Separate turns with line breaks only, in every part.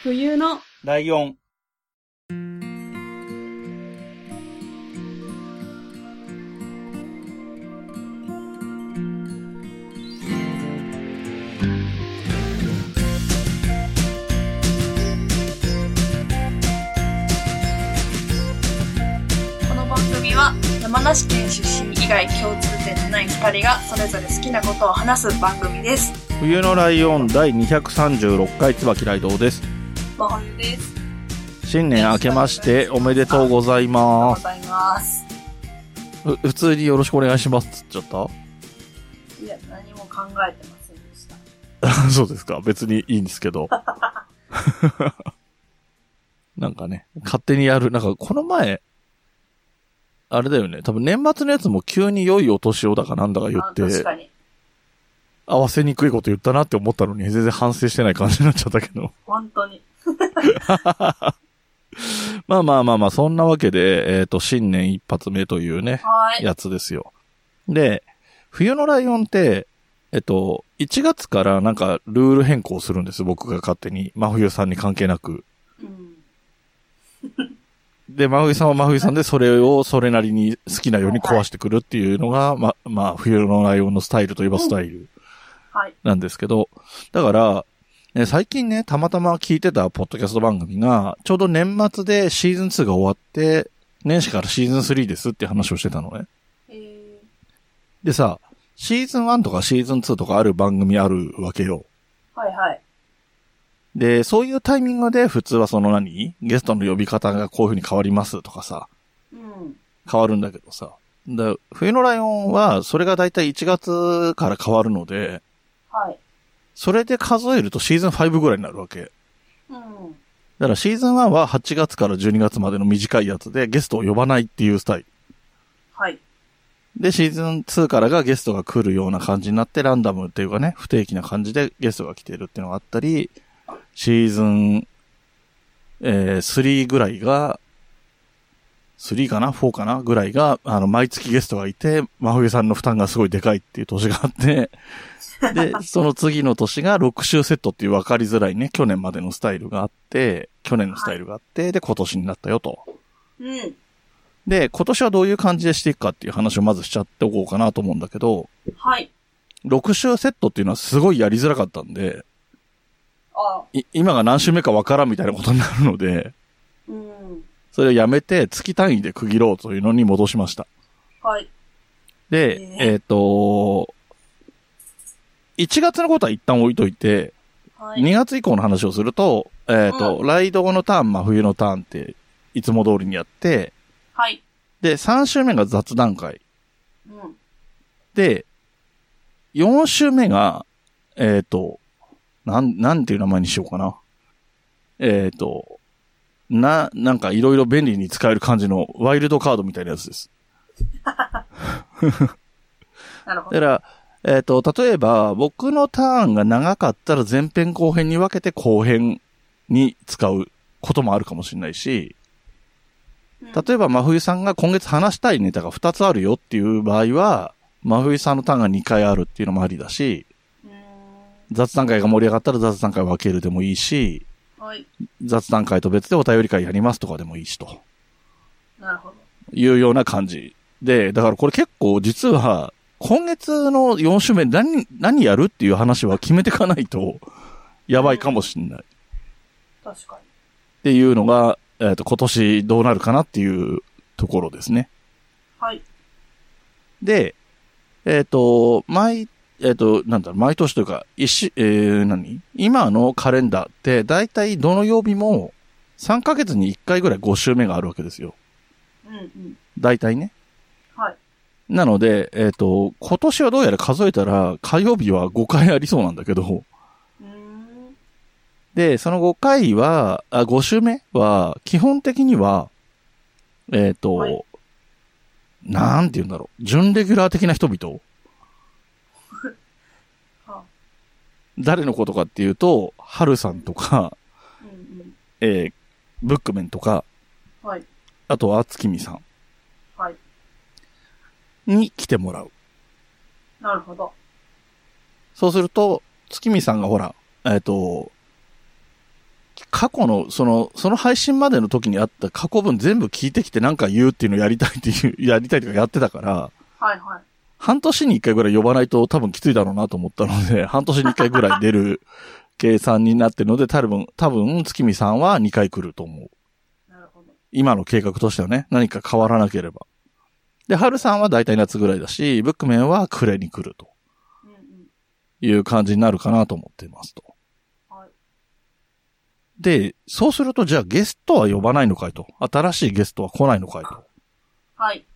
冬の
ライオン。
この番組は山梨県出身以外共通点のない二人がそれぞれ好きなことを話す番組です。
冬のライオン第236回椿ライドウです。
まほゆです。
新年明けましておめでとうござい
ありがとう
ま
ございます。
普通によろしくお願いしますっつっちゃった？
いや、何も考えてませんでした。
そうですか。別にいいんですけど。なんかね、勝手にやる。なんか、この前、あれだよね。多分年末のやつも急に良いお年をだかなんだか言
あ
って、
確かに。
合わせにくいこと言ったなって思ったのに、全然反省してない感じになっちゃったけど。
本当に。
まあまあまあまあ、そんなわけで、えっ、と、新年一発目というね、
はい。
やつですよ。で、冬のライオンって、えっと、1月からなんかルール変更するんです、僕が勝手に。真冬さんに関係なく。
うん。
で、真冬さんは真冬さんでそれをそれなりに好きなように壊してくるっていうのが、ま、まあ、冬のライオンのスタイルといえばスタイル
はい。
なんですけど、だから、ね最近ね、たまたま聞いてたポッドキャスト番組が、ちょうど年末でシーズン2が終わって、年始からシーズン3ですって話をしてたのね。
え
でさ、シーズン1とかシーズン2とかある番組あるわけよ。
ー、はいはい。
で、そういうタイミングで普通はその何？ゲストの呼び方がこういう風に変わりますとかさ、
うん。
変わるんだけどさ。だ冬のライオンは、それがだいたい1月から変わるので、
はい。
それで数えるとシーズン5ぐらいになるわけ。
うん。
だからシーズン1は8月から12月までの短いやつでゲストを呼ばないっていうスタイル。
はい。
で、シーズン2からがゲストが来るような感じになって、ランダムっていうかね、不定期な感じでゲストが来てるっていうのがあったり、シーズン、えー、3ぐらいが、3かな ?4 かな？ぐらいが、あの、毎月ゲストがいて、真冬さんの負担がすごいでかいっていう年があって、で、その次の年が6週セットっていう分かりづらいね、去年までのスタイルがあって、去年のスタイルがあって、で、今年になったよと。
うん。
で、今年はどういう感じでしていくかっていう話をまずしちゃっておこうかなと思うんだけど、
はい。
6週セットっていうのはすごいやりづらかったんで、
あ、
い今が何週目かわからんみたいなことになるので、
うん。
それをやめて月単位で区切ろうというのに戻しました。
はい。
で、
え
えっ、と、1月のことは一旦置いといて、
はい。
2月以降の話をすると、えっ、と、
う
ライドのターン、真冬のターンって、いつも通りにやって、
はい。
で、3週目が雑談会。
うん。
で、4週目が、えっ、と、なん、なんていう名前にしようかな。えっ、と、な、なんかいろいろ便利に使える感じのワイルドカードみたいなやつです。
なるほど。
だから、えっ、と、例えば、僕のターンが長かったら前編後編に分けて後編に使うこともあるかもしれないし、例えば真冬さんが今月話したいネタが2つあるよっていう場合は、真冬さんのターンが2回あるっていうのもありだし、
うん。
雑談会が盛り上がったら雑談会分けるでもいいし、
はい。
雑談会と別でお便り会やりますとかでもいいしと
なるほど。
いうような感じ。で、だからこれ結構実は、今月の4週目何、何やるっていう話は決めていかないと、やばいかもしんない。っ
確かに。
ていうのが、えっ、と、今年どうなるかなっていうところですね。
はい。
で、えっ、と、毎、えっ、と、なんだろう、毎年というか、一週、えー、何？今のカレンダーって、だいたいどの曜日も、3ヶ月に1回ぐらい5週目があるわけですよ。
うんうん。
だいたいね。
はい。
なので、えっ、と、今年はどうやら数えたら、火曜日は5回ありそうなんだけど、
うーん。
で、その5回は、あ、5週目は、基本的には、えっ、と、
はい
なんて言うんだろう、準レギュラー的な人々誰のことかっていうと、ハルさんとか、
うんうん。
えーブックメンとか、
はい。
あとは月見さん
はい。
に来てもらう。
なるほど。
そうすると、月見さんがほら、えっ、と、過去の、その、その配信までの時にあった過去分全部聞いてきてなんか言うっていうのをやりたいっていう、やりたいとかやってたから、
はいはい。
半年に一回ぐらい呼ばないと多分きついだろうなと思ったので、半年に一回ぐらい出る計算になってるので、多分、多分、月見さんは2回来ると思う。
なるほど。
今の計画としてはね、何か変わらなければ。で、春さんは大体夏ぐらいだし、ブックメンは暮れに来ると。いう感じになるかなと思っていますと。
はい。
で、そうするとじゃあゲストは呼ばないのかいと。新しいゲストは来ないのかいと。
はい。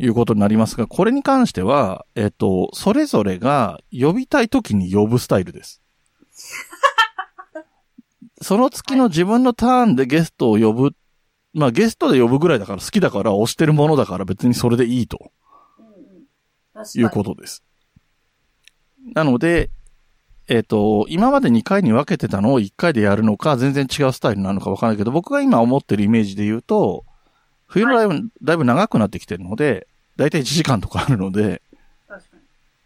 いうことになりますが、これに関しては、えっと、それぞれが呼びたい時に呼ぶスタイルです。その月の自分のターンでゲストを呼ぶ。まあゲストで呼ぶぐらいだから好きだから推してるものだから別にそれでいいという
に。
ことです。なので、えっ、と、今まで2回に分けてたのを1回でやるのか、全然違うスタイルなのか分からないけど、僕が今思ってるイメージで言うと、冬のライブ、だいぶ長くなってきてるので、だいたい1時間とかあるので、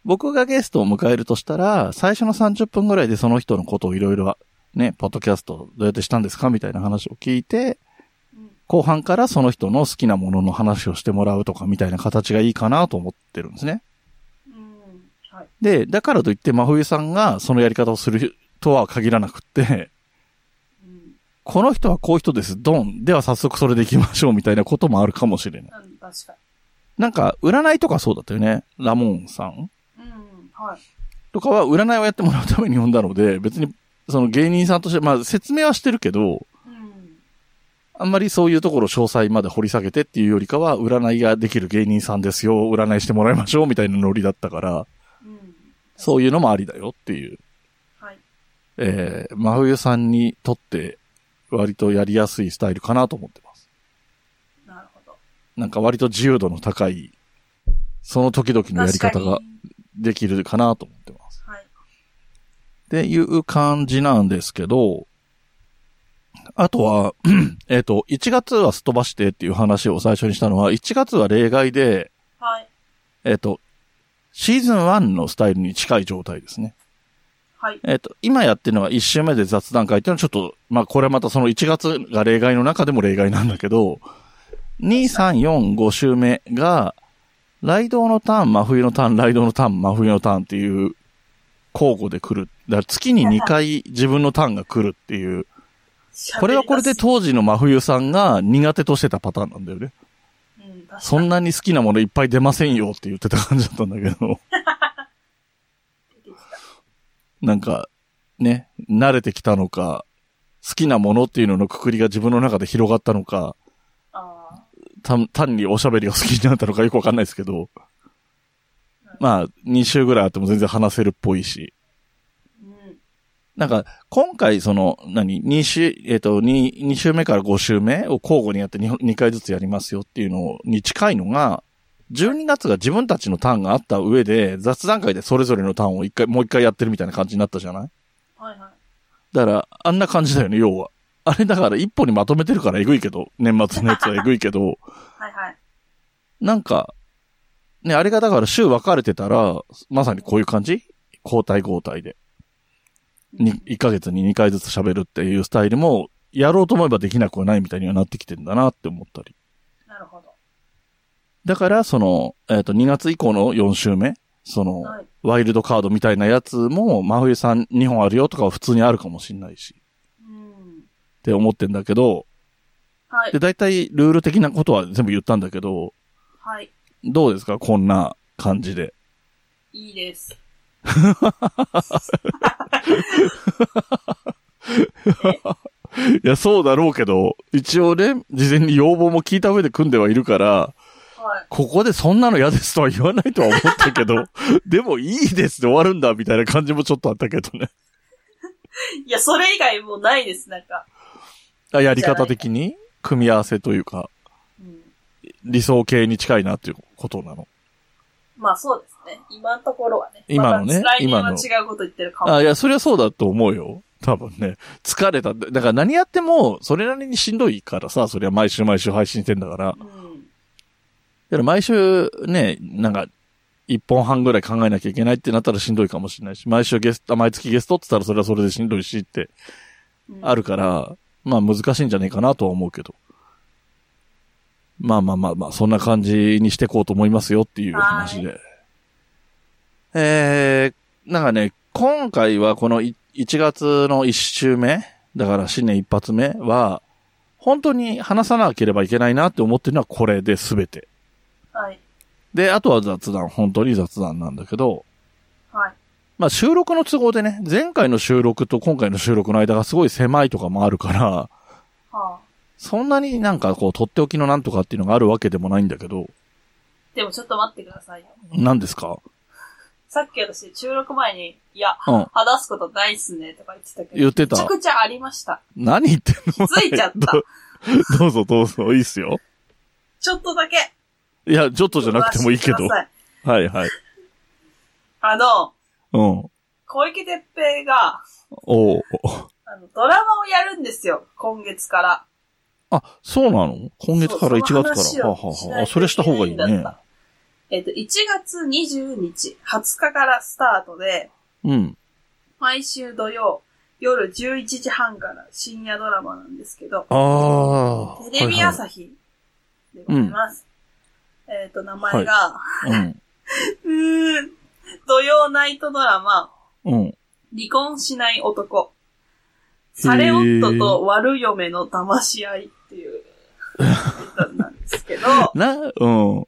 僕がゲストを迎えるとしたら、最初の30分ぐらいでその人のことをいろいろ、ね、ポッドキャストどうやってしたんですかみたいな話を聞いて、後半からその人の好きなものの話をしてもらうとかみたいな形がいいかなと思ってるんですね。
うん。はい。
で、だからといって真冬さんがそのやり方をするとは限らなくって、
うん。
この人はこういう人です、ドン。では早速それで行きましょうみたいなこともあるかもしれない。
うん、確か
なんか、占いとかそうだったよね。ラモンさん
に。うん。はい。
とかは占いをやってもらうために呼んだので、別に、その芸人さんとして、まあ説明はしてるけど、
うん。
あんまりそういうところ詳細まで掘り下げてっていうよりかは、占いができる芸人さんですよ、占いしてもらいましょうみたいなノリだったから、
うん。
そういうのもありだよっていう、
はい。
えー、真冬さんにとって割とやりやすいスタイルかなと思って。
な
んか割と自由度の高い、その時々のやり方ができるかなと思ってます。
はい。
っていう感じなんですけど、あとは、えっと、1月はすっ飛ばしてっていう話を最初にしたのは、1月は例外で、
はい。
えっと、シーズン1のスタイルに近い状態ですね。
はい。
えっと、今やってるのは1週目で雑談会っていうのはちょっと、まあこれまたその1月が例外の中でも例外なんだけど、2、3、4、5週目が、ライドのターン、真冬のターン、ライドのターン、真冬のターンっていう交互で来る。だから月に2回自分のターンが来るっていう、これはこれで
と、
当時の真冬さんが苦手としてたパターンなんだよね。
うん、
そんなに好きなものいっぱい出ませんよって言ってた感じだったんだけど。なんか、ね、慣れてきたのか、好きなものっていうののくくりが自分の中で広がったのか、
あ
単単におしゃべりが好きになったのかよくわかんないですけど、まあ、2週ぐらいあっても全然話せるっぽいし。なんか、今回その、何、2週、えっ、と、2、2週目から5週目を交互にやって 2, 2回ずつやりますよっていうのに近いのが、12月が自分たちのターンがあった上で、雑談会でそれぞれのターンを一回、もう一回やってるみたいな感じになったじゃない？
はいはい。
だから、あんな感じだよね、要は。あれだから一歩にまとめてるからえぐいけど、年末のやつはえぐいけど、
はいはい。
なんか、ね、あれがだから週分かれてたら、まさにこういう感じ？交代交代で。に、1ヶ月に2回ずつ喋るっていうスタイルも、やろうと思えばできなくはないみたいにはなってきてんだなって思ったり。
なるほど。
だから、その、えっ、と、2月以降の4週目、その、
はい。
ワイルドカードみたいなやつも、真冬さん2本あるよとかは普通にあるかもしんないし、
うん。
って思ってんだけど、
はい
で、。大体ルール的なことは全部言ったんだけど、
はい。
どうですか？こんな感じで。
いいです。
いや、そうだろうけど、一応ね、事前に要望も聞いた上で組んではいるから、
はい。
ここでそんなの嫌ですとは言わないとは思ったけど、でもいいですで終わるんだ、みたいな感じもちょっとあったけどね。
いや、それ以外もうないです、なんか。
あやり方的に組み合わせというか、
うん。
理想形に近いなっていうことなの。
まあそうですね。今のところはね。
今のね今の
違うこと言ってるかも。
あ、いや、それはそうだと思うよ。多分ね。疲れた。だから何やっても、それなりにしんどいからさ、それは毎週毎週配信してんだから。だか
うん。
ら毎週ね、なんか、一本半ぐらい考えなきゃいけないってなったらしんどいかもしれないし、毎週ゲスト、毎月ゲストって言ったらそれはそれでしんどいしって
うん
あるから、まあ難しいんじゃねえかなとは思うけど。まあまあまあまあ、そんな感じにしていこうと思いますよっていう話で。えー、なんかね、今回はこのい1月の1週目、だから新年一発目は、本当に話さなければいけないなって思ってるのはこれで全て。
はい。
で、あとは雑談、本当に雑談なんだけど、
はい。
まあ収録の都合でね、前回の収録と今回の収録の間がすごい狭いとかもあるから、
はあ。
そんなになんかこう、とっておきのなんとかっていうのがあるわけでもないんだけど、
でもちょっと待ってくださいよ。
何ですか？
さっき私、収録前に、いや、
うん
話すことないっすね、とか言ってたけど。
言ってた
めちゃくちゃありました。
何言ってんの？
気づいちゃった
どどうぞどうぞ、いいっすよ。
ちょっとだけ。
いや、ちょっとじゃなくてもいいけど。はいはい。
あの、
うん。
小池徹平が、
おう
あの、ドラマをやるんですよ、今月から。
あ、そうなの？今月から1月
そう
から。はあはあそれした方がいいね
えっ、と、1月20日、20日からスタートで、
うん。
毎週土曜、夜11時半から深夜ドラマなんですけど、
ああ。
テレビ朝日でございます。えっ、と、名前が、
はいはい。うん。
うーん、土曜ナイトドラマ、
うん。
離婚しない男。され夫と悪嫁の騙し合いっていうなんですけど、
な、うん。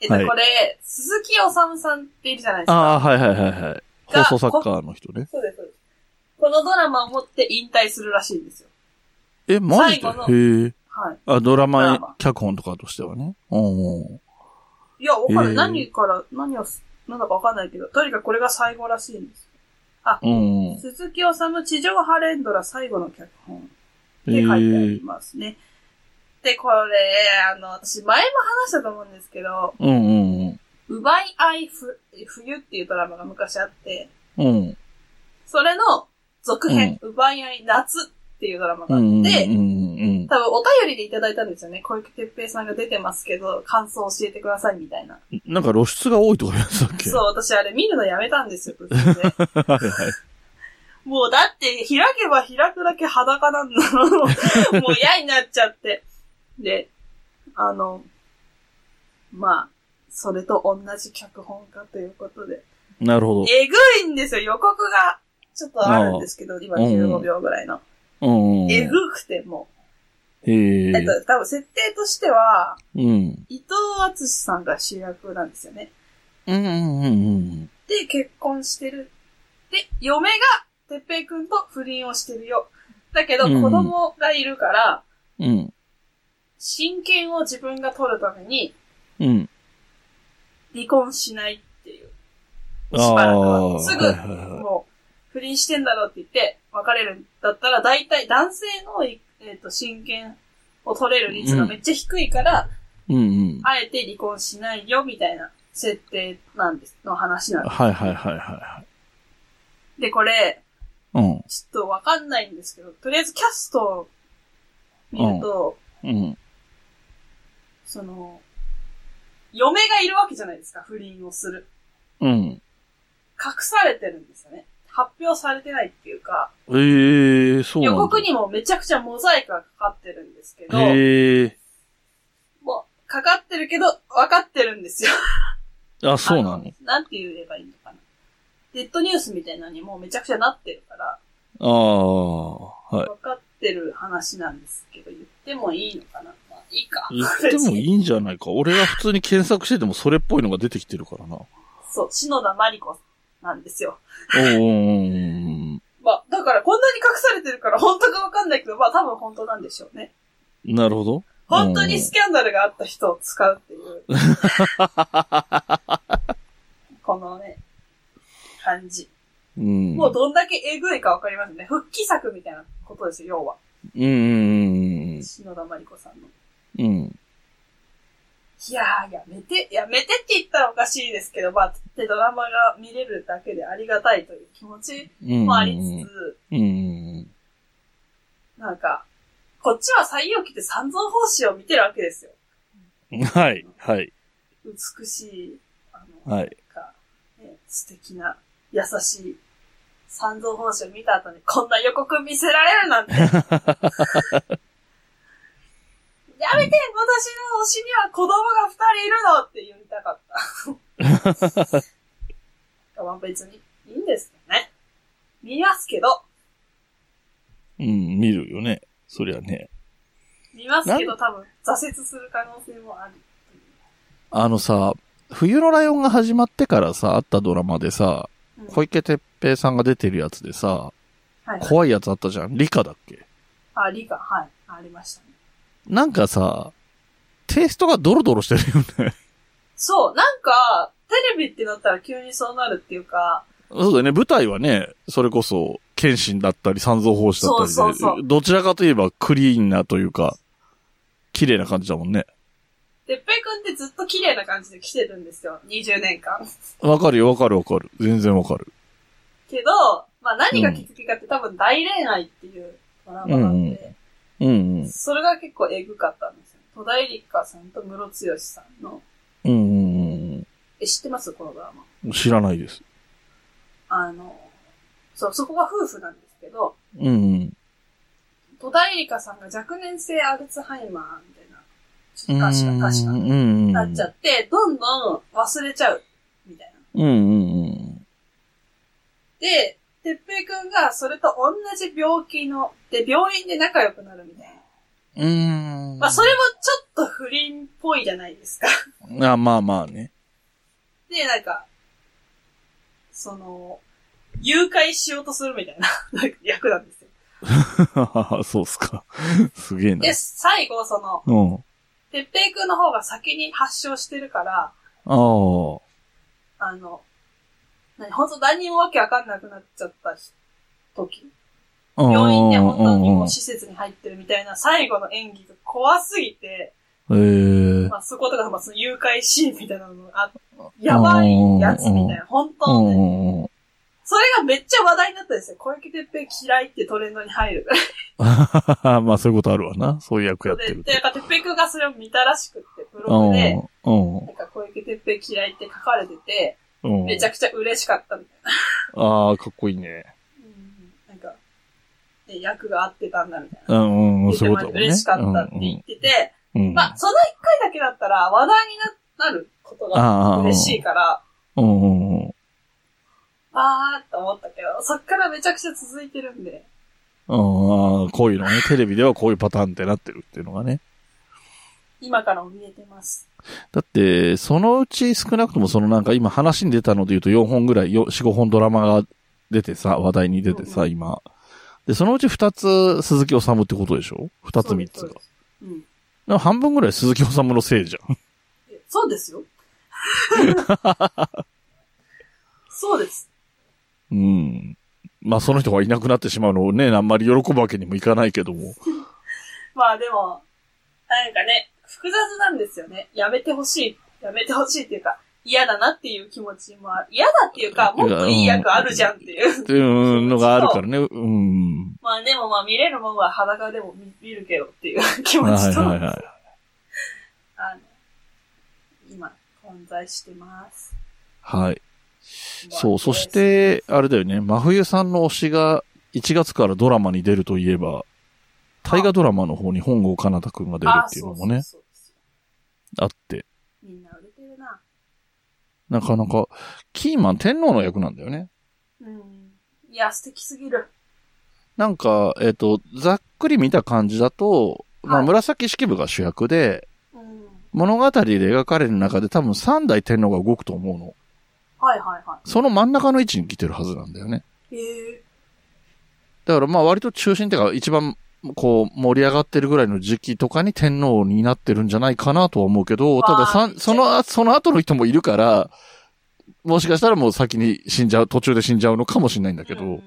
えっと、
はい
これ、鈴木おさむさんっているじゃないです
ああ、
か。
はいはいはいはい。
が
放送作家の人ね。
そうです、そうです。このドラマを持って引退するらしいんですよ。
え、マジで？
最後の
へえ。
はい。
あ、ドラ
ドラ
マ
マ、
脚本とかとしてはね。うんうん。
いや、わかんない。
へー
何から、何をす、なんだかわかんないけど、とにかくこれが最後らしいんです。
うんうん。
鈴木おさむ地上波連ドラ最後の脚本っ
え
て書いてあり
え。
ますね。で、これ、あの、私前も話したと思うんですけど、
うんうん
奪い合いふ冬っていうドラマが昔あって、
うん。うん。
それの続編、奪い合い夏っていうドラマがあって、多分お便りでいただいたんですよね。小池徹平さんが出てますけど、感想教えてくださいみたいな。
うん。なんか露出が多いとか言ってたっけ？
そう、私あれ見るのやめたんですよ。
はいはい。
もうだって開けば開くだけ裸なんだの。もう嫌になっちゃって。で、あの、まあ、それと同じ脚本家ということで。
なるほど。
えぐいんですよ、予告が。ちょっとあるんですけど、今15秒ぐらいの。
うんうん。
えぐくても
へ
う。え
え
っ。と、多分設定としては、
うん。
伊藤敦さんが主役なんですよね。
うんうんうんうん。
で、結婚してる。で、嫁が、てっぺいくんと不倫をしてるよ。だけど、
うん
子供がいるから、
うん。
親権を自分が取るために、
うん。
離婚しないっていう。
あ
しばらく
あ。
はすぐ
はいはいはい
もう、不倫してんだろうって言って、別れるんだったら、大体男性の、えっ、と、親権を取れる率がめっちゃ低いから、
うんうん。
あえて離婚しないよ、みたいな設定なんです、の話なんで
はいはいはいは
す。で、これ、
いはい。
ちょっとわかんないんですけど、とりあえずキャストを見ると、
うん。うん。
その、嫁がいるわけじゃないですか、不倫をする。
うん。
隠されてるんですよね。発表されてないっていうか、
ええ、そう。
予告にもめちゃくちゃモザイクがかかってるんですけど、
へえ。
もう、かかってるけど、分かってるんですよ。
あ、そうな
あ
の
なんて言えばいいのかな。デッドニュースみたいなのにもうめちゃくちゃなってるから、
ああ、はい。
分かってる話なんですけど、言ってもいいのかな。まあ、いいか。
言っても いいんじゃないか。俺が普通に検索しててもそれっぽいのが出てきてるからな。お
そう、篠田真理子なんですよ。
ー
まあ、だからこんなに隠されてるから本当か分かんないけど、まあ多分本当なんでしょうね。
なるほど。
本当にスキャンダルがあった人を使うっていう。このね、感じ。
うん。
もうどんだけえぐいかわかりますね。復帰作みたいなことですよ、要は。
うんうん
篠田真理子さんの。
うん。
いやー、やめて、やめてって言ったらおかしいですけど、まあ、でドラマが見れるだけでありがたいという気持ち
うん。
もありつつ、
うん。
なんか、こっちは採用機って三蔵法師を見てるわけですよ。
はい、はい、
美しい、あの、
はい
なんか、ね、素敵な、優しい三蔵法師を見た後にこんな予告見せられるなんて。やめて私の推しには子供が二人いるのって言いたかった。まあ別にいいんですけどね。見ますけど、
うん、見るよね。そりゃね。
見ますけど多分挫折する可能性もある。
あのさ、冬のライオンが始まってからさ、あったドラマでさ、
うん
小池徹平さんが出てるやつでさ、
はい。
怖いやつあったじゃん。理科だっけ？
あ、理科、はい。ありましたね。
なんかさ、テイストがドロドロしてるよね。
そう、なんか、テレビってなったら急にそうなるっていうか、
そうだよね。舞台はね、それこそ、剣心だったり、三蔵法師だったりで、
そうそうそ
どちらかといえばクリーンなというか、綺麗な感じだもんね。
てっぺいくんってずっと綺麗な感じで来てるんですよ。20年間。
わかるよ、わかるわかる。全然わかる。
けど、まあ何がきっかけかって多分大恋愛っていうドラマなんで、
うんうん。
それが結構エグかったんですよ。戸田恵梨香さんとムロツヨシさんの、
うんうん
え、知ってます？このドラマ。
うん。知らないです。
あの、そう、そこが夫婦なんですけど、
うんうん。
戸田恵梨香さんが若年性アルツハイマーみたいな、ちょっと確か、確か、
うんうん。
なっちゃって、どんどん忘れちゃう、みたいな。
うんうんうん。
で、てっぺいくんがそれと同じ病気の、で、病院で仲良くなるみたいな。
うーん。
まあ、それもちょっと不倫っぽいじゃないですか。
あまあまあね。
で、なんか、その、誘拐しようとするみたいななんか役なんですよ。
そうっすか。すげえな
で、。最後、その、
うん。あ
てっぺいくんの方が先に発症してるから、
あ。
あの、何、本当何にもわけわかんなくなっちゃった時。病院で本当にもう施設に入ってるみたいな最後の演技が怖すぎて、
ええ
まあそことか、まあその誘拐シーンみたいなのがあやばいやつみたいな、本
う
当ね。それがめっちゃ話題になったんですよ。小池徹平嫌いってトレンドに入る。
まあそういうことあるわな。そういう役やって
で、
る
で、なんか徹平くんがそれを見たらしくって、ブ
と。
ログで、
うん。
なんか小池徹平嫌いって書かれてて、
うん。
めちゃくちゃ嬉しかったみたいな。
ああ、かっこいいね。
うんなんか、ね役が合ってたんだみたいな。
うんうん、そういうことね。
嬉しかったって言ってて、
うん。うん。
まあ、その一回だけだったら話題にななることが嬉しいから、
うんうんうん。
あーって思ったけど、そっからめちゃくちゃ続いてるんで、
うん、ああこういうのね、テレビではこういうパターンってなってるっていうのがね。
今からも見えてます。
だって、そのうち少なくともそのなんか今話に出たので言うと4本ぐらい、よ4、5本ドラマが出てさ、話題に出てさ、
うん
今。で、そのうち2つ鈴木治ってことでしょ ?2 つ3つが
そう。うん。
半分ぐらい鈴木治のせいじゃん。
えそうですよ。そうです。
うん。まあその人がいなくなってしまうのをね、あんまり喜ぶわけにもいかないけども。
まあでも、なんかね、複雑なんですよね。やめてほしい。やめてほしいっていうか、嫌だなっていう気持ちもある。嫌だっていうか、もっといい役あるじゃんっていう。
っていうのがあるからね。うん。
まあでもまあ見れるもんは裸でも見見るけどっていう気
はい
持ちと、
はいはい。
あの、今、混在してます。
はい。そう、そし、て、あれだよね、真冬さんの推しが1月からドラマに出るといえば、大河ドラマの方に本郷奏太くんが出るっていうのもね、
あ
って、
みんな売れてるな。
なかなか、キーマン天皇の役なんだよね。
うん。いや、素敵すぎる。
なんか、えっ、と、ざっくり見た感じだと、まあ、
はい
紫式部が主役で、
うん。
物語で描かれる中で多分三代天皇が動くと思うの。
はいはいは
その真ん中の位置に来てるはずなんだよね。
い。へえ。
だからまあ割と中心っていうか一番こう盛り上がってるぐらいの時期とかに天皇になってるんじゃないかなとは思うけど、たださんその、その後の人もいるから、もしかしたらもう先に死んじゃう、途中で死んじゃうのかもしれないんだけど、
うん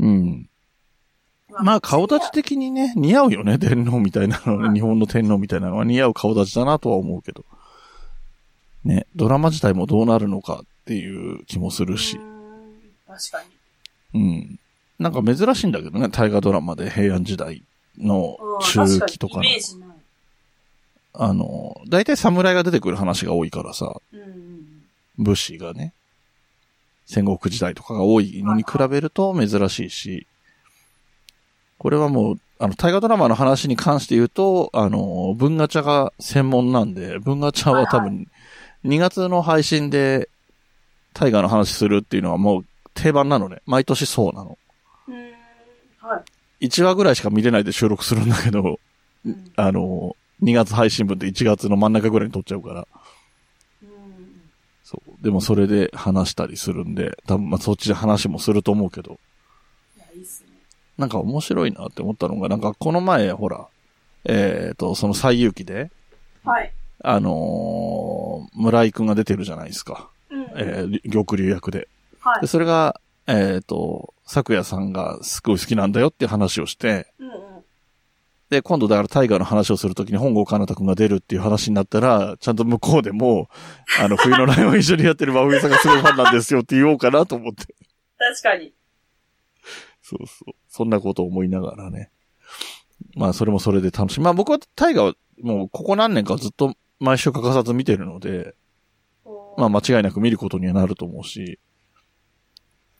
うん。まあ顔立ち的にね、似合うよね、天皇みたいなの
はい
日本の天皇みたいなのは似合う顔立ちだなとは思うけど。ね、ドラマ自体もどうなるのかっていう気もするし
う。ん確かに。
うん。なんか珍しいんだけどね、大河ドラマで平安時代の
うん
中期とかの。あの、大体侍が出てくる話が多いからさ、
うんうん
武士がね。戦国時代とかが多いのに比べると珍しいし、これはもう、あの、大河ドラマの話に関して言うと、あの、文ガチャが専門なんで、文ガチャは多分、2月の配信で大河の話するっていうのはもう定番なのね。毎年そうなの。
うん。はい。
1話ぐらいしか見れないで収録するんだけど、
うん。
あの、2月配信分で1月の真ん中ぐらいに撮っちゃうから。
うん
そう。でもそれで話したりするんで、多分まあそっちで話もすると思うけど、
いや、いいっすね。
なんか面白いなって思ったのが、なんかこの前、ほら、えっ、と、その最遊記で、
はい。
あのー村井くんが出てるじゃないですか。
うん。
えー、玉竜役で。で、
はい。
それが、えっ、と、咲夜さんがすごい好きなんだよっていう話をして、
うんうん。
で、今度だからタイガーの話をするときに本郷奏太くんが出るっていう話になったら、ちゃんと向こうでも、あの、冬のライオン一緒にやってる真冬さんがすごいファンなんですよって言おうかなと思って。
確かに。
そうそう。そんなことを思いながらね。まあ、それもそれで楽しい。まあ、僕はタイガーはもうここ何年かずっと毎週欠かさず見てるので、まあ、間違いなく見ることにはなると思うし。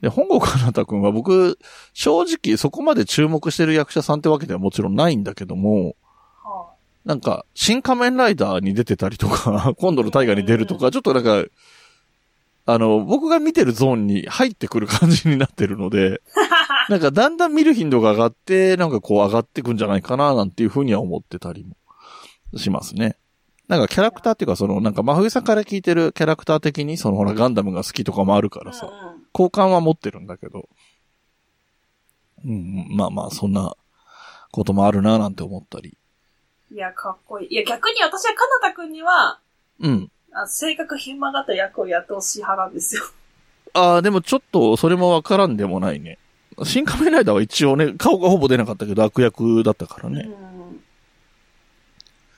で、本郷奏太くんは僕、正直そこまで注目してる役者さんってわけではもちろんないんだけども、
は
なんか、新仮面ライダーに出てたりとか、今度の大河に出るとか、ちょっとなんか、あの、僕が見てるゾーンに入ってくる感じになってるので、なんかだんだん見る頻度が上がって、なんかこう上がってくんじゃないかな、なんていうふうには思ってたりもしますね。なんかキャラクターっていうか、その、なんか真冬さんから聞いてるキャラクター的に、そのほらガンダムが好きとかもあるか
あ。
らさ、
うんうん
好感は持ってるんだけど、うん、まあまあ、そんなこともあるな、なんて思ったり。
いや、かっこいい。いや、逆に私はかなたくんには、
うん。
あ性格ひん曲がった役をやってほしい派なんですよ。
ああ、でもちょっと、それもわからんでもないね。新仮面ライダーは一応ね、顔がほぼ出なかったけど悪役だったからね。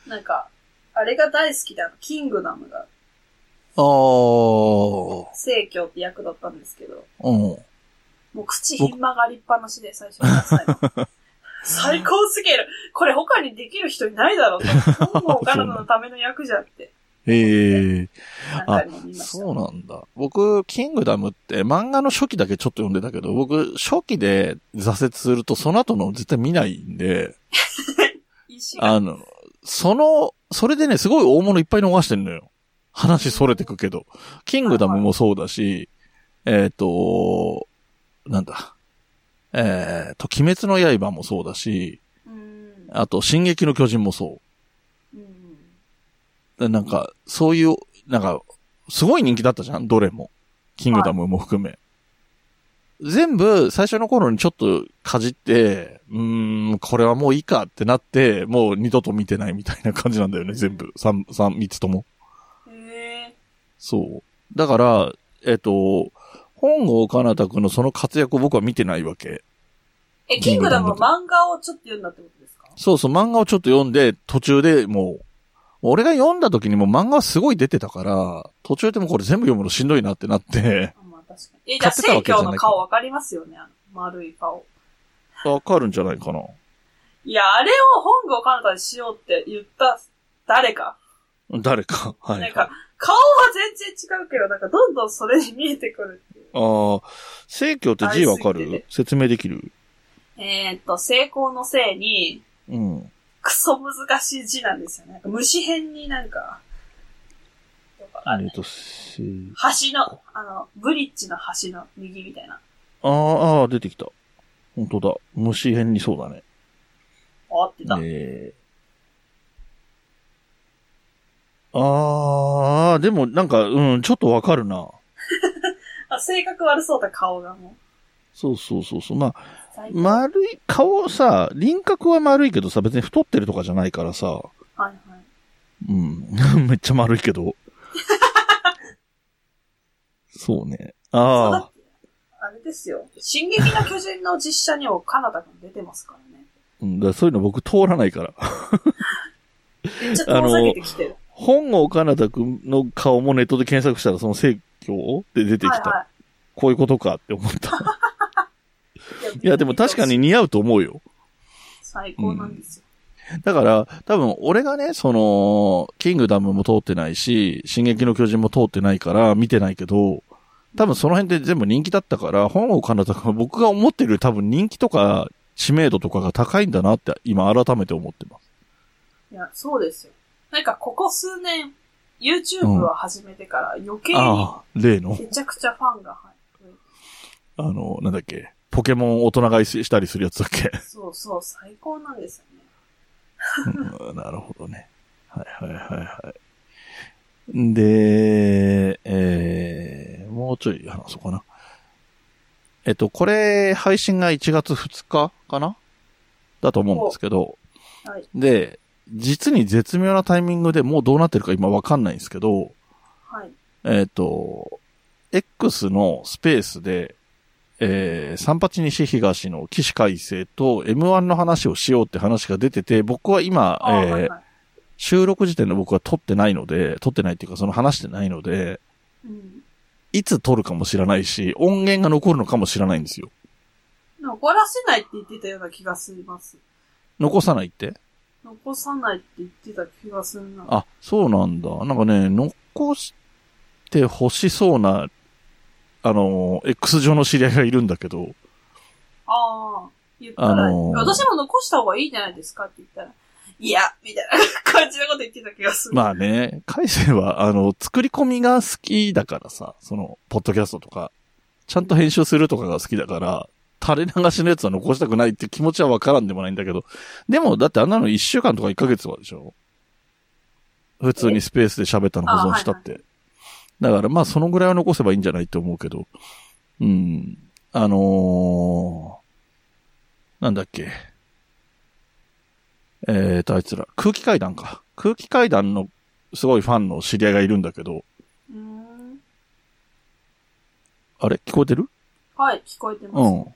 うん。なんか、あれが大好きだ。キングダムが、
ああ、
聖教って役だったんですけど、
うん。
もう口ひん曲がりっぱなしで最初から 最後。最高すぎる。これ他にできる人いないだろうと。もうカナダのための役じゃって。
ええ
何回も見ました。
そうなんだ。僕、キングダムって漫画の初期だけちょっと読んでたけど、僕、初期で挫折するとその後の絶対見ないんで、
石が。
あの、その、それでね、すごい大物いっぱい逃してんのよ。話それてくけど。キングダムもそうだし、えっ、と、なんだ。えっ、と、鬼滅の刃もそうだし、
うん。
あと、進撃の巨人もそう。
うん。
でなんか、そういう、なんか、すごい人気だったじゃん？どれも。キングダムも含め。全部、最初の頃にちょっとかじって、うーん、これはもういいかってなって、もう二度と見てないみたいな感じなんだよね、全部。三、三、三つとも。そう。だから、えっ、と、本郷奏太くんのその活躍を僕は見てないわけ。
え、キングダムの漫画をちょっと読んだってことですか？
そうそう、漫画をちょっと読んで、途中でもう、俺が読んだ時にもう漫画はすごい出てたから、途中でもこれ全部読むのしんどいなってなって、
あまあ確かに。え、じゃあ、
買ってたわ
聖
けじゃない
教の顔わかりますよねあの丸い顔。
わかるんじゃないかな。
いや、あれを本郷カナタにしようって言った誰か。
誰か？はい。
なんか、顔は全然違うけど、なんかどんどんそれに見えてくるっていう。
ああ、聖教って字わかる？説明できる？
えーっと、成功のせいに、
うん。
クソ難しい字なんですよね。虫辺になんか、ある
えっと、せ
橋の、あの、ブリッジの橋の右みたいな。
あーあー、出てきた。本当だ。虫編にそうだね。
あってた。
えー、ああ、でもなんか、うん、ちょっとわかるな。
あ性格悪そうだ、顔がもう。
そうそうそうそう。まあ、丸い、顔さ、輪郭は丸いけどさ、別に太ってるとかじゃないからさ、
はいはい。
うん。めっちゃ丸いけど。そうね。ああ
あれですよ。進撃の巨人の実写にもカナダ君出てますからね。
うん、だそういうの僕通らないから。
めっちゃ遠ざけてきてる。
本郷奏太くんの顔もネットで検索したらその正教で出てきた。
はいは
こういうことかって思った。
い。
いや、でも確かに似合うと思うよ。
最高なんですよ。
だから、多分俺がね、その、キングダムも通ってないし、進撃の巨人も通ってないから見てないけど、多分その辺で全部人気だったから、本をかなたが僕が思ってる多分人気とか知名度とかが高いんだなって今改めて思ってます。
いや、そうですよ。なんかここ数年、YouTube を始めてから余計に
ああ、例の、
めちゃくちゃファンが入る。
あの、なんだっけ、ポケモン大人買いしたりするやつだっけ？
そうそう、最高なんですよね。
うんなるほどね。はいはいはいはい。で、えー、もうちょい話そうかな。えっと、これ、配信が1月2日かな？だと思うんですけど、
はい。
で、実に絶妙なタイミングでもうどうなってるか今わかんないんですけど、
はい。
えっ、と、X のスペースで、えー、三八西東の起死回生と M1 の話をしようって話が出てて、僕は今、
ああ、
えー
はいはい。
収録時点で僕は撮ってないので、撮ってないっていうかその話してないので、
うん。
いつ撮るかも知らないし、音源が残るのかも知らないんですよ。
残らせないって言ってたような気がします。
残さないって？
残さないって言ってた気がするな。
あ、そうなんだ。なんかね、残して欲しそうな、あの、X 上の知り合いがいるんだけど、
ああ。言ったら、
あのー
私も残した方がいいんじゃないですかって言ったら、いや、みたいな感じのこと言ってた気がする。
まあね、海星は、あの、作り込みが好きだからさ、その、ポッドキャストとか、ちゃんと編集するとかが好きだから、垂れ流しのやつは残したくないって気持ちはわからんでもないんだけど、でも、だってあんなの1週間とか1ヶ月はでしょ？普通にスペースで喋ったの保存したって。だから、まあ、そのぐらいは残せばいいんじゃないって思うけど、うん。あのー、なんだっけ。えーと、あいつら、空気階段か。空気階段のすごいファンの知り合いがいるんだけど。あれ？聞こえてる？
はい、聞こえてます。
うん。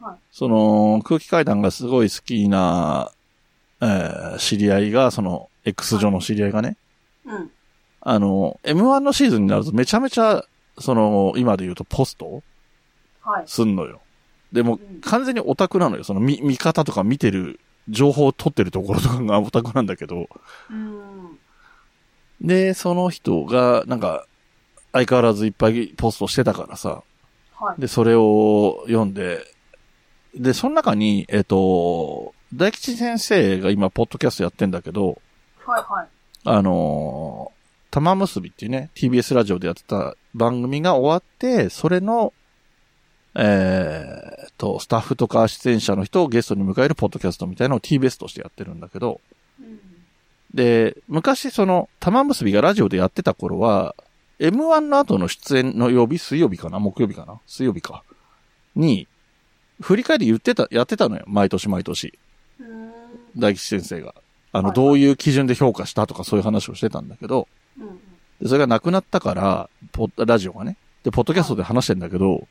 はい
その、空気階段がすごい好きな、えー知り合いが、その、X 上の知り合いがね、
うん。
あの、M1 のシーズンになるとめちゃめちゃ、その、今で言うとポスト？
はい。
すんのよ。でも
うん、
完全にオタクなのよ。その、見、見方とか見てる、情報を取ってるところとかが オタクなんだけど、
うーん。
で、その人が、なんか、相変わらずいっぱいポストしてたからさ、
はい。
で、それを読んで、で、その中に、えっ、と、大吉先生が今、ポッドキャストやってんだけど、
はい、はい。
あのー玉結びっていうね、TBS ラジオでやってた番組が終わって、それの、えーと、スタッフとか出演者の人をゲストに迎えるポッドキャストみたいなのを TBS としてやってるんだけど、
うん。
で、昔その、玉結びがラジオでやってた頃は、M1 の後の出演の曜日、水曜日かな木曜日かな水曜日か。に、振り返り言ってた、やってたのよ。毎年毎年。大吉先生が。あの、
はい
どういう基準で評価したとかそういう話をしてたんだけど、
うん。
でそれがなくなったから、ポッラジオがね。で、ポッドキャストで話してんだけど、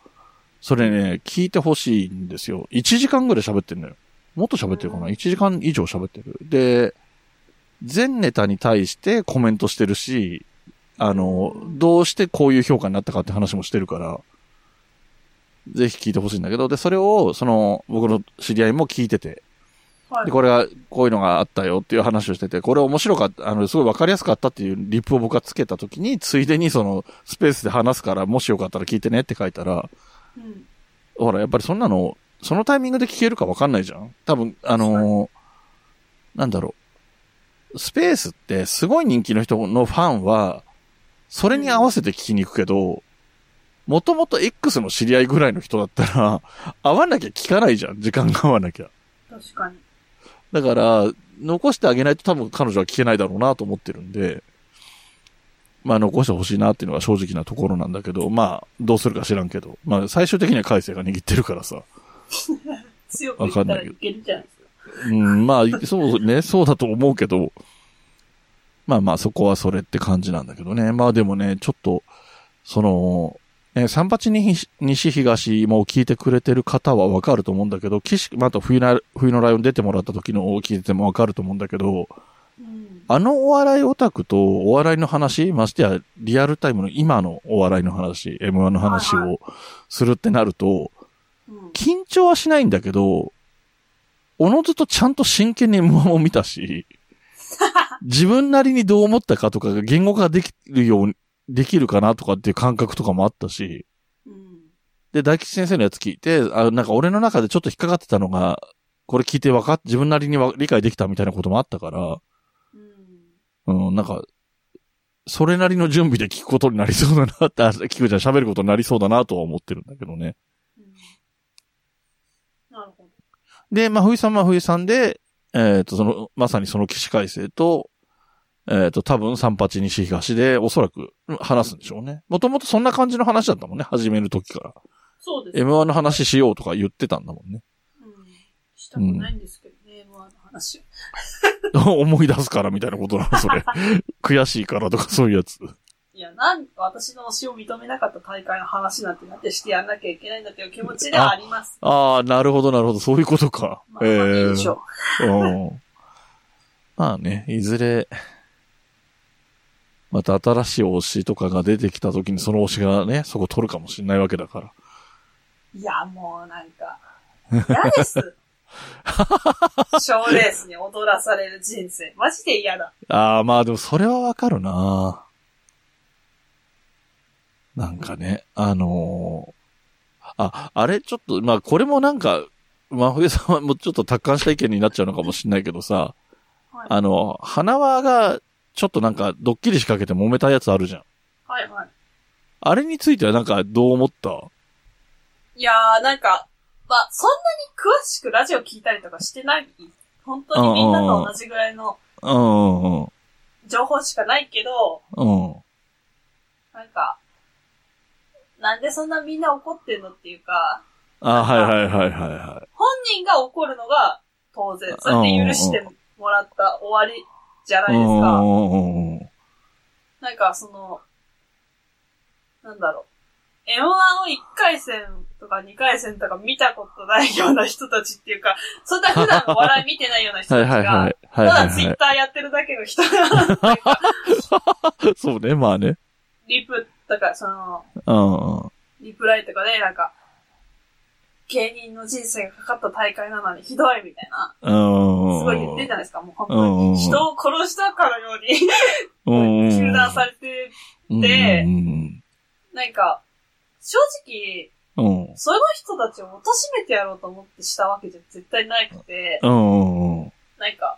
それね、聞いてほしいんですよ。1時間ぐらい喋ってんのよ。もっと喋ってるかな？
うん
?1 時間以上喋ってる。で、全ネタに対してコメントしてるし、あの、どうしてこういう評価になったかって話もしてるから、ぜひ聞いてほしいんだけど、で、それを、その、僕の知り合いも聞いてて、
はい。
で、これが、こういうのがあったよっていう話をしてて、これ面白かった、あの、すごいわかりやすかったっていうリップを僕がつけたときに、ついでにその、スペースで話すから、もしよかったら聞いてねって書いたら、
うん。
ほら、やっぱりそんなの、そのタイミングで聞けるかわかんないじゃん多分、あのーなんだろう。スペースってすごい人気の人のファンは、それに合わせて聞きに行くけど、もともと X の知り合いぐらいの人だったら、合わなきゃ聞かないじゃん時間が合わなきゃ。
確かに。
だから、残してあげないと多分彼女は聞けないだろうなと思ってるんで、まあ残してほしいなっていうのが正直なところなんだけど、まあどうするか知らんけど、まあ最終的には海星が握ってるからさ。
強く言ったらいけるじゃないですか。
うん、まあそうね、そうだと思うけど、まあまあそこはそれって感じなんだけどね。まあでもね、ちょっと、その、ね、三八に西東も聞いてくれてる方はわかると思うんだけど、岸、また冬の、冬のライオン出てもらった時のを聞いててもわかると思うんだけど、
うん。
あのお笑いオタクとお笑いの話、ましてやリアルタイムの今のお笑いの話、M1 の話
はい
をするってなると、
うん。
緊張はしないんだけど、おのずとちゃんと真剣に M1 を見たし、自分なりにどう思ったかとかが言語化できるようできるかなとかっていう感覚とかもあったし、
うん。
で、大吉先生のやつ聞いて、あ、なんか俺の中でちょっと引っかかってたのが、これ聞いてわかっ、自分なりにわ理解できたみたいなこともあったから、
うん。
うん、なんか、それなりの準備で聞くことになりそうだなって、あ聞くじゃん、喋ることになりそうだなとは思ってるんだけどね。
うんなるほど。
で、まあ、冬さんは冬さんで、えっ、と、その、まさにその起死回生と、えっ、と、多分、三八西東で、おそらく、うん話すんでしょうね。もともとそんな感じの話だったもんね、始める時から。
そうですね。
M1 の話しようとか言ってたんだもんね。
うん。したくないんですけどね、M1 の話は。
思い出すからみたいなことなの、それ。悔しいからとかそういうやつ。
いや、なんか私の推しを認めなかった大会の話なんてなんてしてやんなきゃいけないんだっていう気持ちではあります。
ああ、なるほど、なるほど。そういうことか。
まあ、まあいいでしょ
うん。まあね、いずれ、また新しい推しとかが出てきた時にその推しがね、そこ取るかもしれないわけだから。
う。いや、もうなんか、嫌です。賞レースに踊らされる人生。マジで嫌だ。
ああ、まあでもそれはわかるななんかね、あのーあ、あれちょっと、まあこれもなんか、真冬さんはもうちょっと達観した意見になっちゃうのかもしれないけどさ、
はい。
あの、花輪がちょっとなんかドッキリ仕掛けて揉めたやつあるじゃん。
はいはい。
あれについてはなんかどう思った？
いやー、なんか、まあ、そんなに詳しくラジオ聞いたりとかしてない。本当にみんなと同じぐらいの
うんうんうん。
情報しかないけど、
うん。
なんか、なんでそんなみんな怒ってんのっていうか、
あはいはいはいはいはい。
本人が怒るのが当然、それで許してもらった終わりじゃないですか。なんかその、なんだろう。M1 を1回戦とか2回戦とか見たことないような人たちっていうか、そんな普段お笑い見てないような人
はい
たちが、
はいはい。
ただツイッ
は
ターやってるだけの人が、
い。そうね、まあね。
リプとか、その。リプライとかで、なんか、芸人の人生がかかった大会なのにひどいみたいな、
うん。
すごい言ってるじゃないですか、もう本当に。人を殺したかのように、
うんうん。
糾弾されて、
てうん
なんか、正直。その人たちを貶めてやろうと思ってしたわけじゃ絶対なくて。なんか、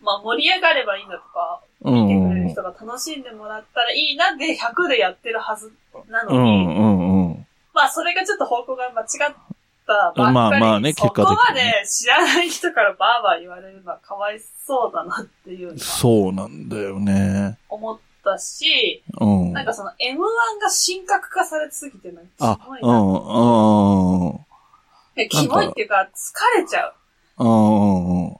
まあ盛り上がればいいんだとか、
うん
見てく
うん
れる人が楽しんでもらったらいいなで100でやってるはずな
う
のに。まあそれがちょっと方向が間違ったばっかり、
まあまあね
そこ
結果的
ま
にね
で知らない人からバーバー言われるのはかわいそうだなっていう
そうなんだよね。
思ったし、
うん。
なんかその M1 が神格化されすぎてるのに
あ
キモい、
う
な。
ん、うん、
えキモいっていうか疲れちゃう。
うん、うん。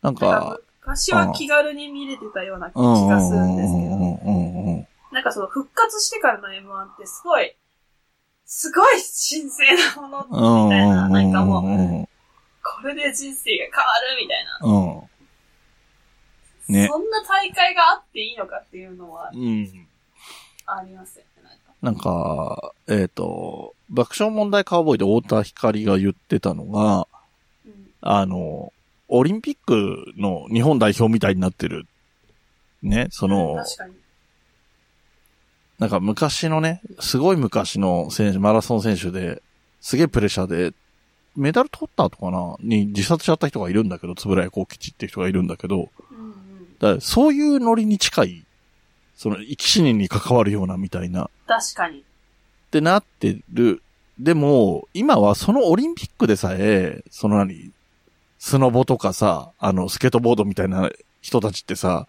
なん
か
か、
昔は気軽に見れてたような気がするんですけど。なんかその復活してからの M1 ってすごい、すごい神聖なもの
うん、
みたいな、なんかもう、
うん、
これで人生が変わるみたいな。
うん。ね
そんな大会があっていいのかっていうのは
うん。
ありますよね、なんか。
なんか、えっ、と、爆笑問題カウボーイで太田光が言ってたのが、
うん。
あの、オリンピックの日本代表みたいになってる。ね、その。なんか昔のね、すごい昔の選手、マラソン選手で、すげえプレッシャーで、メダル取った後かな？に自殺しちゃった人がいるんだけど、つぶらや幸吉っていう人がいるんだけど。だからそういうノリに近い、その生き死にに関わるようなみたいな、
確かに。
ってなってる。でも、今はそのオリンピックでさえ、その何、スノボとかさ、あの、スケートボードみたいな人たちってさ、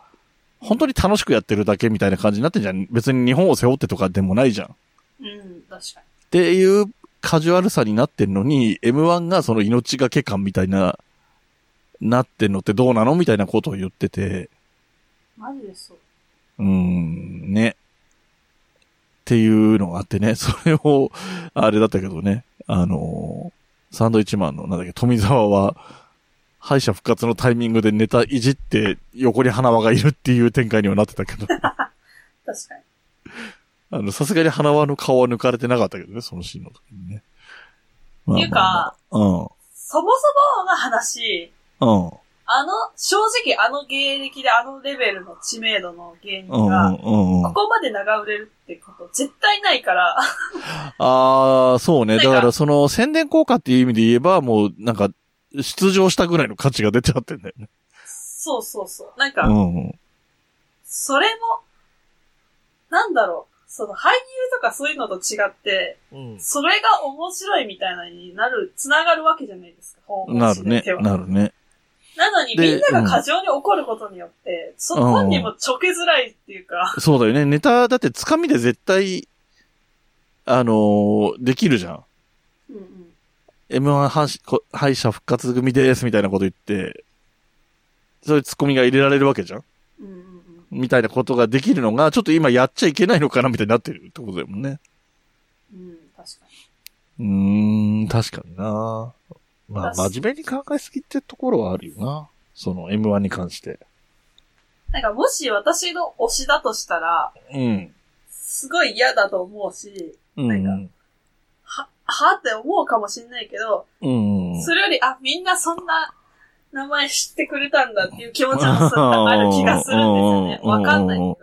本当に楽しくやってるだけみたいな感じになってんじゃん。別に日本を背負ってとかでもないじゃん。っ
うん、確か
ていうカジュアルさになってんのに、M1 がその命がけ感みたいな、なってんのってどうなのみたいなことを言ってて、
に。マジでそう。
うーん、ね。っていうのがあってね、それを、あれだったけどね、あのーサンドイッチマンの、なんだっけ、富澤は、敗者復活のタイミングでネタいじって、横に花輪がいるっていう展開にはなってたけど、
確かに。
あの、さすがに花輪の顔は抜かれてなかったけどね、そのシーンの時にね。ま
っていうか、
まあまあ
そもそもの話、
うん。うん。
あの、正直あの芸歴であのレベルの知名度の芸人
うん
が、
うんうんうん。
ここまで長売れるってこと絶対ないから、
ああ、そうね。だからその宣伝効果っていう意味で言えば、もうなんか、出場したぐらいの価値が出ちゃってんだよね。
そうそうそう。なんか、
うん。
それも、なんだろう、その俳優とかそういうのと違って、
うん。
それが面白いみたいなのになる、つながるわけじゃないですか、方法
なるね。なるね。
なのに
で
みんなが過剰に怒ることによって、その本人もちょけづらいっていうか、
そうだよね。ネタ、だってつかみで絶対、あのーできるじゃん。
うんうん。
M1 敗者復活組ですみたいなこと言って、そういうツッコミが入れられるわけじゃん？
うん。
みたいなことができるのが、ちょっと今やっちゃいけないのかなみたいになってるってことだよね。
うん、確か
うーん、確かになまあ、
だ
真面目に考えすぎってところはあるよな。その M1 に関して。
に。なんかもし私の推しだとしたら、
うん。
すごい嫌だと思うし、
うん。
なんは、はって思うかもしんないけど、
うん。
それより、あ、みんなそんな名前知ってくれたんだっていう気持ちもすある気がするんですよね。
うん
わかんないけど。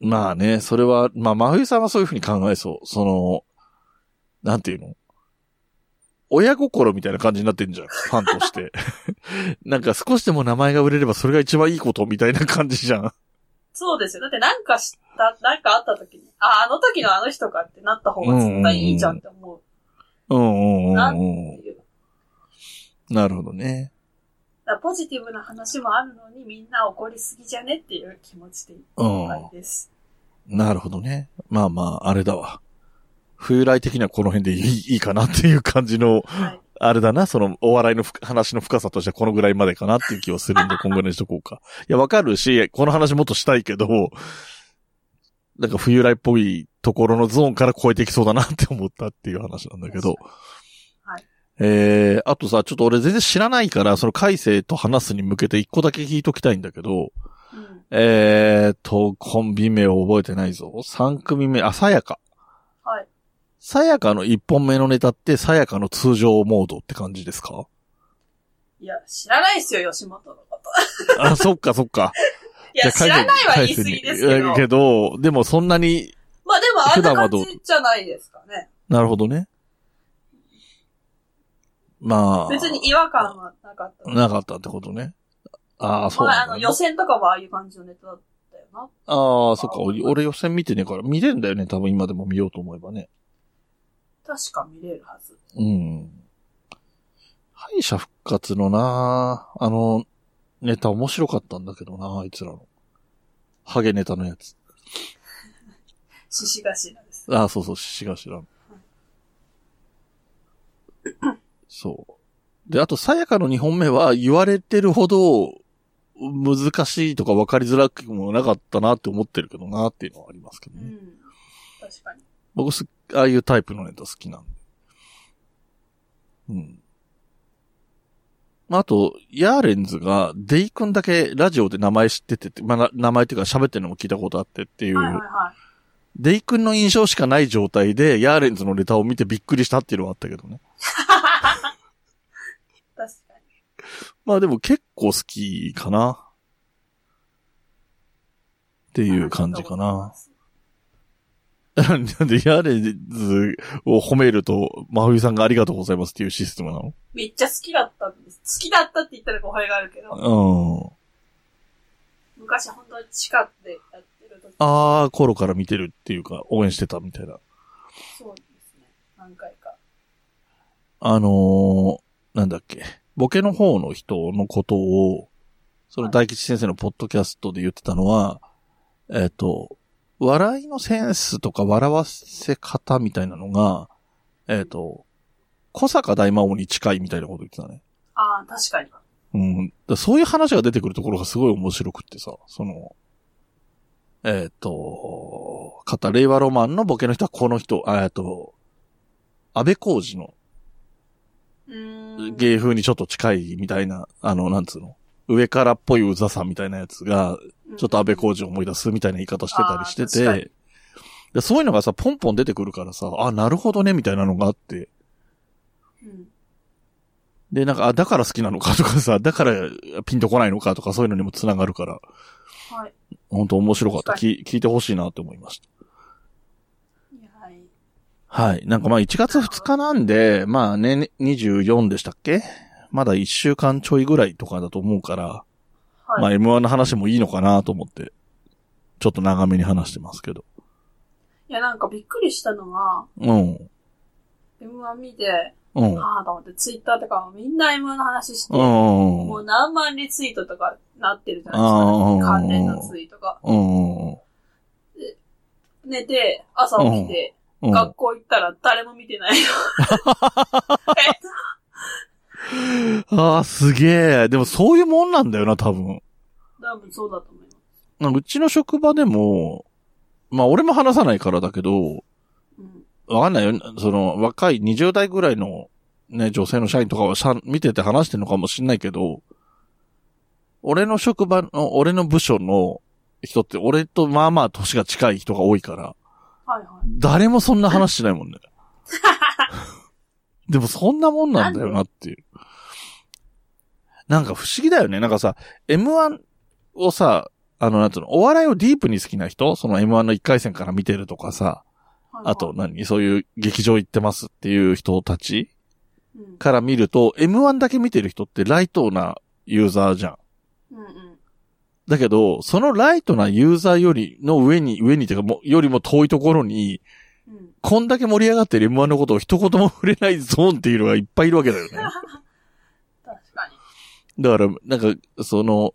まあね、それは、まあ、真冬さんはそういうふうに考えそう。その、なんていうの親心みたいな感じになってんじゃん。ファンとして。なんか少しでも名前が売れればそれが一番いいことみたいな感じじゃん。
そうですよ。だってなんか知った、なんかあった時に、あ、あの時のあの人かってなった方が絶対いいじゃんって思
うんうん
う。なって
うんうん。
いう。
なるほどね。
ポジティブな話もあるのにみんな怒りすぎじゃねっていう気持ちでいっ
うん
ぱいです。
なるほどね。まあまあ、あれだわ。冬来的にはこの辺でいいいいかなっていう感じの、
はい。
あれだな、そのお笑いのふ話の深さとしてはこのぐらいまでかなっていう気はするんで、今後にしとこうか。いや、わかるし、この話もっとしたいけど、なんか冬来っぽいところのゾーンから超えてきそうだなって思ったっていう話なんだけど。
はい。
えー、あとさ、ちょっと俺全然知らないから、その海星と話すに向けて一個だけ聞いときたいんだけど、
うん。
えーと、コンビ名を覚えてないぞ。3組目、あ、さやか。
はい。
さやかの1本目のネタって、さやかの通常モードって感じですか？
いや、知らないっすよ、吉本のこと。
あ、そっかそっか。
いや、知らないは言い過ぎですけど。
けど、でもそんなに、
まあでもあんな
普段はどう？
感じじゃないですかね。
なるほどね。まあ。
別に違和感はなかった。
なかったってことね。ああ、そう
まあ、あの、予選とかもああいう感じのネタだったよな。
ああ、そっか。俺俺予選見てねえから、見れんだよね。多分今でも見ようと思えばね。
確か見れるはず。
うん。敗者復活のなあの、ネタ面白かったんだけどなあいつらの。ハゲネタのやつ。
獅子頭です。
ああ、そうそう、獅子頭。そう。で、あと、さやかの2本目は言われてるほど難しいとか分かりづらくもなかったなって思ってるけどなっていうのはありますけどね。
うん。確かに。
僕す、ああいうタイプのネタ好きなんで。うん。まあ、あと、ヤーレンズが、デイ君だけラジオで名前知っててまあ、な名前っていうか喋ってるのも聞いたことあってっていう、
はいはいはい。
デイ君の印象しかない状態で、ヤーレンズのネタを見てびっくりしたっていうのはあったけどね。
確か
まあでも結構好きかな。って
に。
いう感じかな。。なんでヤーレンズを褒めると、真冬さんがありがとうございますっていうシステムなの？
めっちゃ好きだったんです。好きだったって言ったら語弊があるけど、
うん。
昔本当に地下でやってる時
ああ、頃から見てるっていうか、応援してたみたいな。
そうですね。何回か。
あのー、なんだっけ。ボケの方の人のことを、その大吉先生のポッドキャストで言ってたのは、えっ、と、笑いのセンスとか笑わせ方みたいなのが、えっ、と、小坂大魔王に近いみたいなこと言ってたね。
ああ、確かに。
うん。だそういう話が出てくるところがすごい面白くってさ、その、えっ、と、方、令和ロマンのボケの人はこの人、あえっと、安倍浩二の。芸風にちょっと近いみたいな、あの、なんつうの？上からっぽいうざさみたいなやつが、ちょっと安倍浩二を思い出すみたいな言い方してたりしてて、でそういうのがさ、ポンポン出てくるからさ、あ、なるほどね、みたいなのがあって、
うん。
で、なんか、あ、だから好きなのかとかさ、だからピンとこないのかとかそういうのにも繋がるから、
はい。
本当面白かった。
確
き聞いてほしいなって思いました。
はい。
はい。なんかまあ1月2日なんで、まあね、24でしたっけまだ1週間ちょいぐらいとかだと思うから、
はい。
まあ M1 の話もいいのかなと思って、ちょっと長めに話してますけど。
いや、なんかびっくりしたのは、
うん。
M1 見て、
うん。
はぁと思って、ツイッターとかもみんな M1 の話して、
うん。
もう何万リツイートとかなってるじゃないですか。関連のツイートが。
うん。
寝て、朝起きて、
うん。
学校行ったら誰も見てないの。
ああ、すげえ。でもそういうもんなんだよな、多分。
多分そうだと思います。
なんかうちの職場でも、まあ俺も話さないからだけど、
うん。
わかんないよ。その、若い20代ぐらいのね、女性の社員とかはしゃ見てて話してるのかもしんないけど、俺の職場の、俺の部署の人って、俺とまあまあ年が近い人が多いから、
はいはい。
誰もそんな話しないもんね。でもそんなもんなんだよなっていう。なんか不思議だよね。なんかさ、M1 をさ、あの、なんつうの、お笑いをディープに好きな人その M1 の1回戦から見てるとかさ、あと、何？そういう劇場行ってますっていう人たち
うん。
から見ると、M1 だけ見てる人ってライトなユーザーじゃん。
うんうん。
だけど、そのライトなユーザーよりの上に、上にっていうかよりも遠いところに、
うん。
こんだけ盛り上がってる M1 のことを一言も触れないゾーンっていうのがいっぱいいるわけだよね。
確かに。
だから、なんか、その、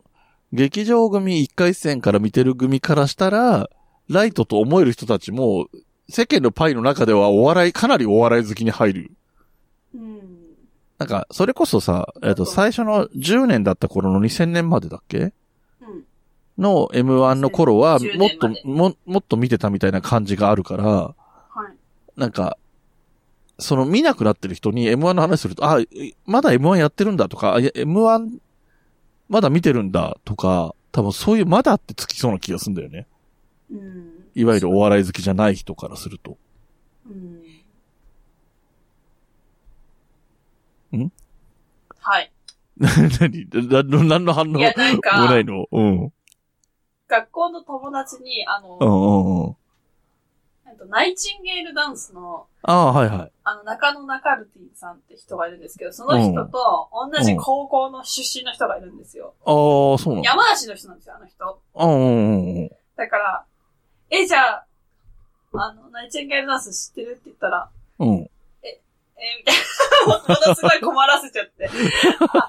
劇場組1回戦から見てる組からしたら、ライトと思える人たちも、世間のパイの中ではお笑い、かなりお笑い好きに入る。
うん。
なんか、それこそさ、えっと、最初の10年だった頃の2000年までだっけ？
うん。
の M1 の頃は、
10
もっとも、もっと見てたみたいな感じがあるから、
はい。
なんか、その見なくなってる人に M1 の話すると、あ、えまだ M1 やってるんだとか、あいや M1 まだ見てるんだとか、多分そういうまだってつきそうな気がするんだよね。
うん。
いわゆるお笑い好きじゃない人からすると。
うん。
ん？
はい。
何？なな何の反応？もないの？うん。うん
学校の友達に、あの、
うんうん。
えっとナイチンゲールダンスの、
ああ、はいはい。
あの、中野中ルティさんって人がいるんですけど、その人と同じ高校の出身の人がいるんですよ。
ああ、そうな。
山梨の人なんですよ、あの人。
うんうん。
だから、え、じゃあ、あの、ナイチンゲールダンス知ってるって言ったら、
うん。
え、みたいな。ものすごい困らせちゃって。あ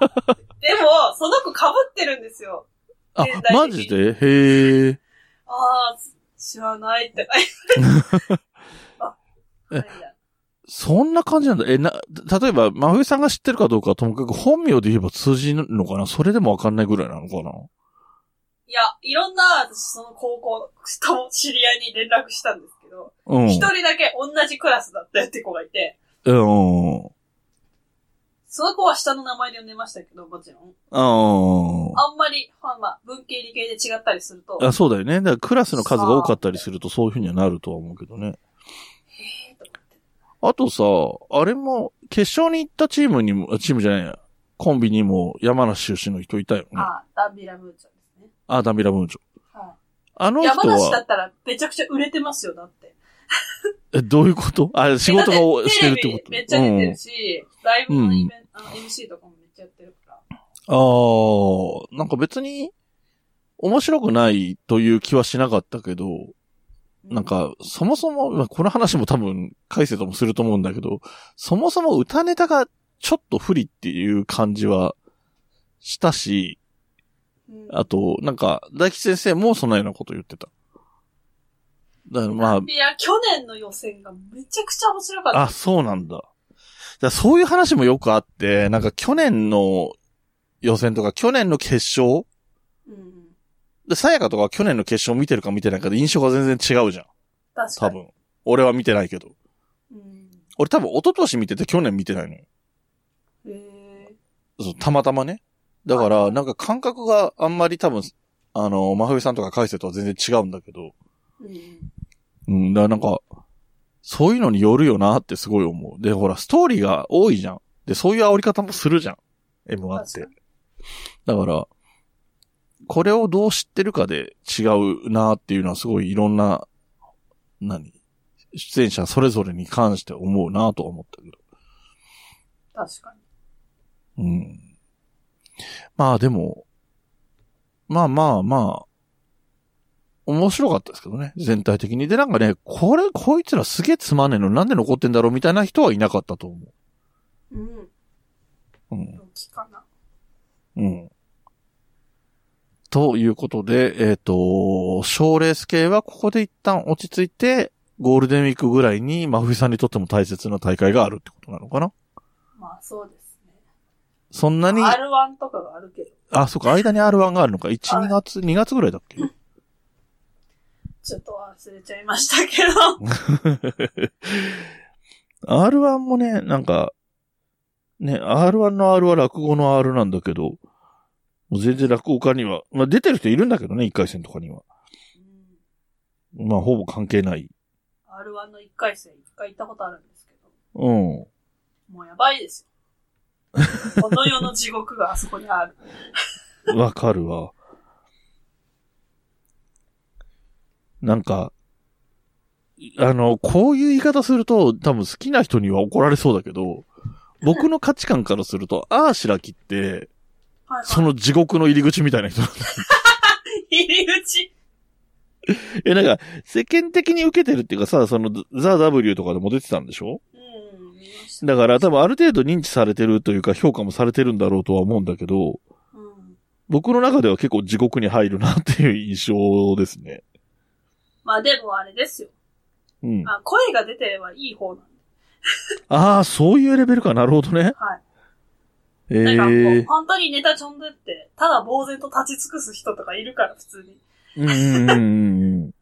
でも、その子被ってるんですよ。
あマジで？へえ。
ああ、知らないって書いてあ、
え
はい
そんな感じなんだ。え、な、例えば、真冬さんが知ってるかどうかはともかく本名で言えば通じるのかな？それでもわかんないぐらいなのかな？い
や、いろんな、私、その高校の知り合いに連絡したんですけど、
うん。
一、人だけ同じクラスだったって子がいて、
うん。うん。
その子は下の名前で呼んでましたけど、もちろん。
うん。
あんまり、まあまあ、文系理系で違ったりすると、
あそうだよね。だからクラスの数が多かったりするとそういう風にはなるとは思うけどね。
へーとか
あとさ、あれも、決勝に行ったチームにも、あチームじゃないや、コンビにも山梨出身の人いたよね。あ
あ、ダンビラムーチョですね。
ダンビラムーチョ。
は
あの
い。
人
山梨だ
は、
ったらめちゃくちゃ売れてますよ、だって。
え、どういうこと？あ、仕事がおしてるってこと？
めっちゃ出てるし、ライブのイベント、あの MC とかもめっちゃやってるから。
ああ、なんか別に、面白くないという気はしなかったけど、
う
なん、か、そもそも、まあこの話も多分、海星ともすると思うんだけど、そもそも歌ネタがちょっと不利っていう感じはしたし、
うん
あと、なんか、大吉先生もそのようなこと言ってた。だからま
いや、去年の予選がめちゃくちゃ面白かった。
あ、あ、そうなんだ。だそういう話もよくあって、なんか去年の予選とか去年の決勝？
うん。
で、さやかとかは去年の決勝見てるか見てないかで印象が全然違うじゃん。
確かに。
多分。俺は見てないけど。
うん。
俺多分一昨年見てて去年見てないのよ。
へ
そう、たまたまね。だから、なんか感覚があんまり多分、あの、真冬さんとか海星とは全然違うんだけど、
ーうん。
うん、だからなんか、そういうのによるよなってすごい思う。で、ほら、ストーリーが多いじゃん。で、そういう煽り方もするじゃん。M1 って
確。
だから、これをどう知ってるかで違うなっていうのはすごいいろんな、何？出演者それぞれに関して思うなとは思ったけど。
確かに。
うん。まあでも、まあまあまあ、面白かったですけどね、全体的に。で、なんかね、これ、こいつらすげえつまんねえのなんで残ってんだろう？みたいな人はいなかったと思
うん。
う。うん。
人気かな。
うん。ということで、えっ、と、賞レース系はここで一旦落ち着いて、ゴールデンウィークぐらいに、真冬さんにとっても大切な大会があるってことなのかな？
まあそうですね。
そんなに、
R1 とかがあるけど、
あ、そっか、間に R1 があるのか。1、
はい
2月、2月ぐらいだっけ？
ちょっと忘れちゃいましたけど。
R1 もね、なんか、ね、R1 の R は落語の R なんだけど、もう全然落語家には、まあ出てる人いるんだけどね、1回戦とかには。
うん
まあほぼ関係ない。
R1 の1回戦一回行ったことあるんですけど、
うん。
もうやばいですよ。この世の地獄があそこにある。
わかるわ。なんか、あの、こういう言い方すると、多分好きな人には怒られそうだけど、僕の価値観からすると、ああ、白木って、
はい、はい。
その地獄の入り口みたいな人なんだ。
入り口。
え、なんか、世間的に受けてるっていうかさ、その、ザ・ W とかでも出てたんでしょ？
うん、見ました。
だから多分ある程度認知されてるというか評価もされてるんだろうとは思うんだけど、
うん。
僕の中では結構地獄に入るなっていう印象ですね。
まあでもあれですよ。
うん。
あ声が出てればいい方なんで。
ああ、そういうレベルか。なるほどね。
はい。
え
なんかもう、
え
本当にネタちょんでって、ただ呆然と立ち尽くす人とかいるから、普通に。
うんうんうんうん。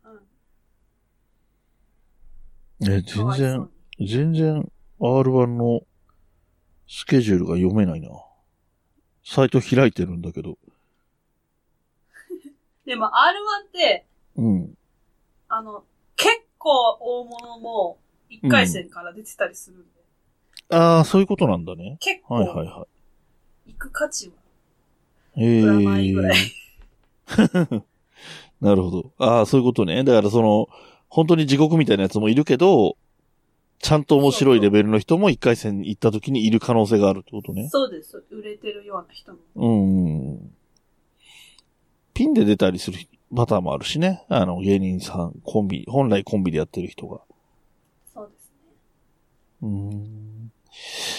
うん。
え、全然、
に
全然 R1 のスケジュールが読めないな。サイト開いてるんだけど。
でも R1 って、
うん。
あの、結構大物も1回戦から出てたりするんで、
ああ、そういうことなんだね。
結構
はいはいは
行く価値は。
い。ええ
プラマイぐらい
なるほど。ああ、そういうことね。だからその、本当に地獄みたいなやつもいるけど、ちゃんと面白いレベルの人も一回戦行った時にいる可能性があるってことね。
そうです。売れてるような人も。
うんうん。ピンで出たりするパターンもあるしね。あの、芸人さん、コンビ、本来コンビでやってる人が。
そうですね。
うん。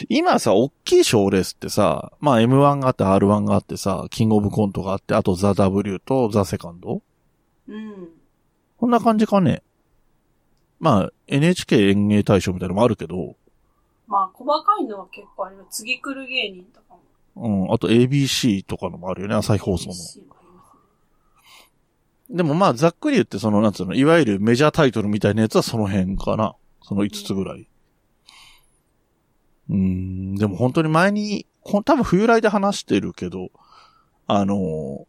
今さ、大きい賞レースってさ、まあ M1 があって R1 があってさ、キングオブコントがあって、あとザ・ W とザ・セカンド
うん。
こんな感じかね。まあ NHK 演芸大賞みたいなのもあるけど、
まあ、細かいのは結構あります。次来る芸人とかも。
うん、あと ABC とかのもあるよね、朝日放送の。
ABC
でもまあざっくり言ってその、なんつうの、いわゆるメジャータイトルみたいなやつはその辺かな。その5つぐらい。うーん、でも本当に前に、こん多分冬来で話してるけど、あのー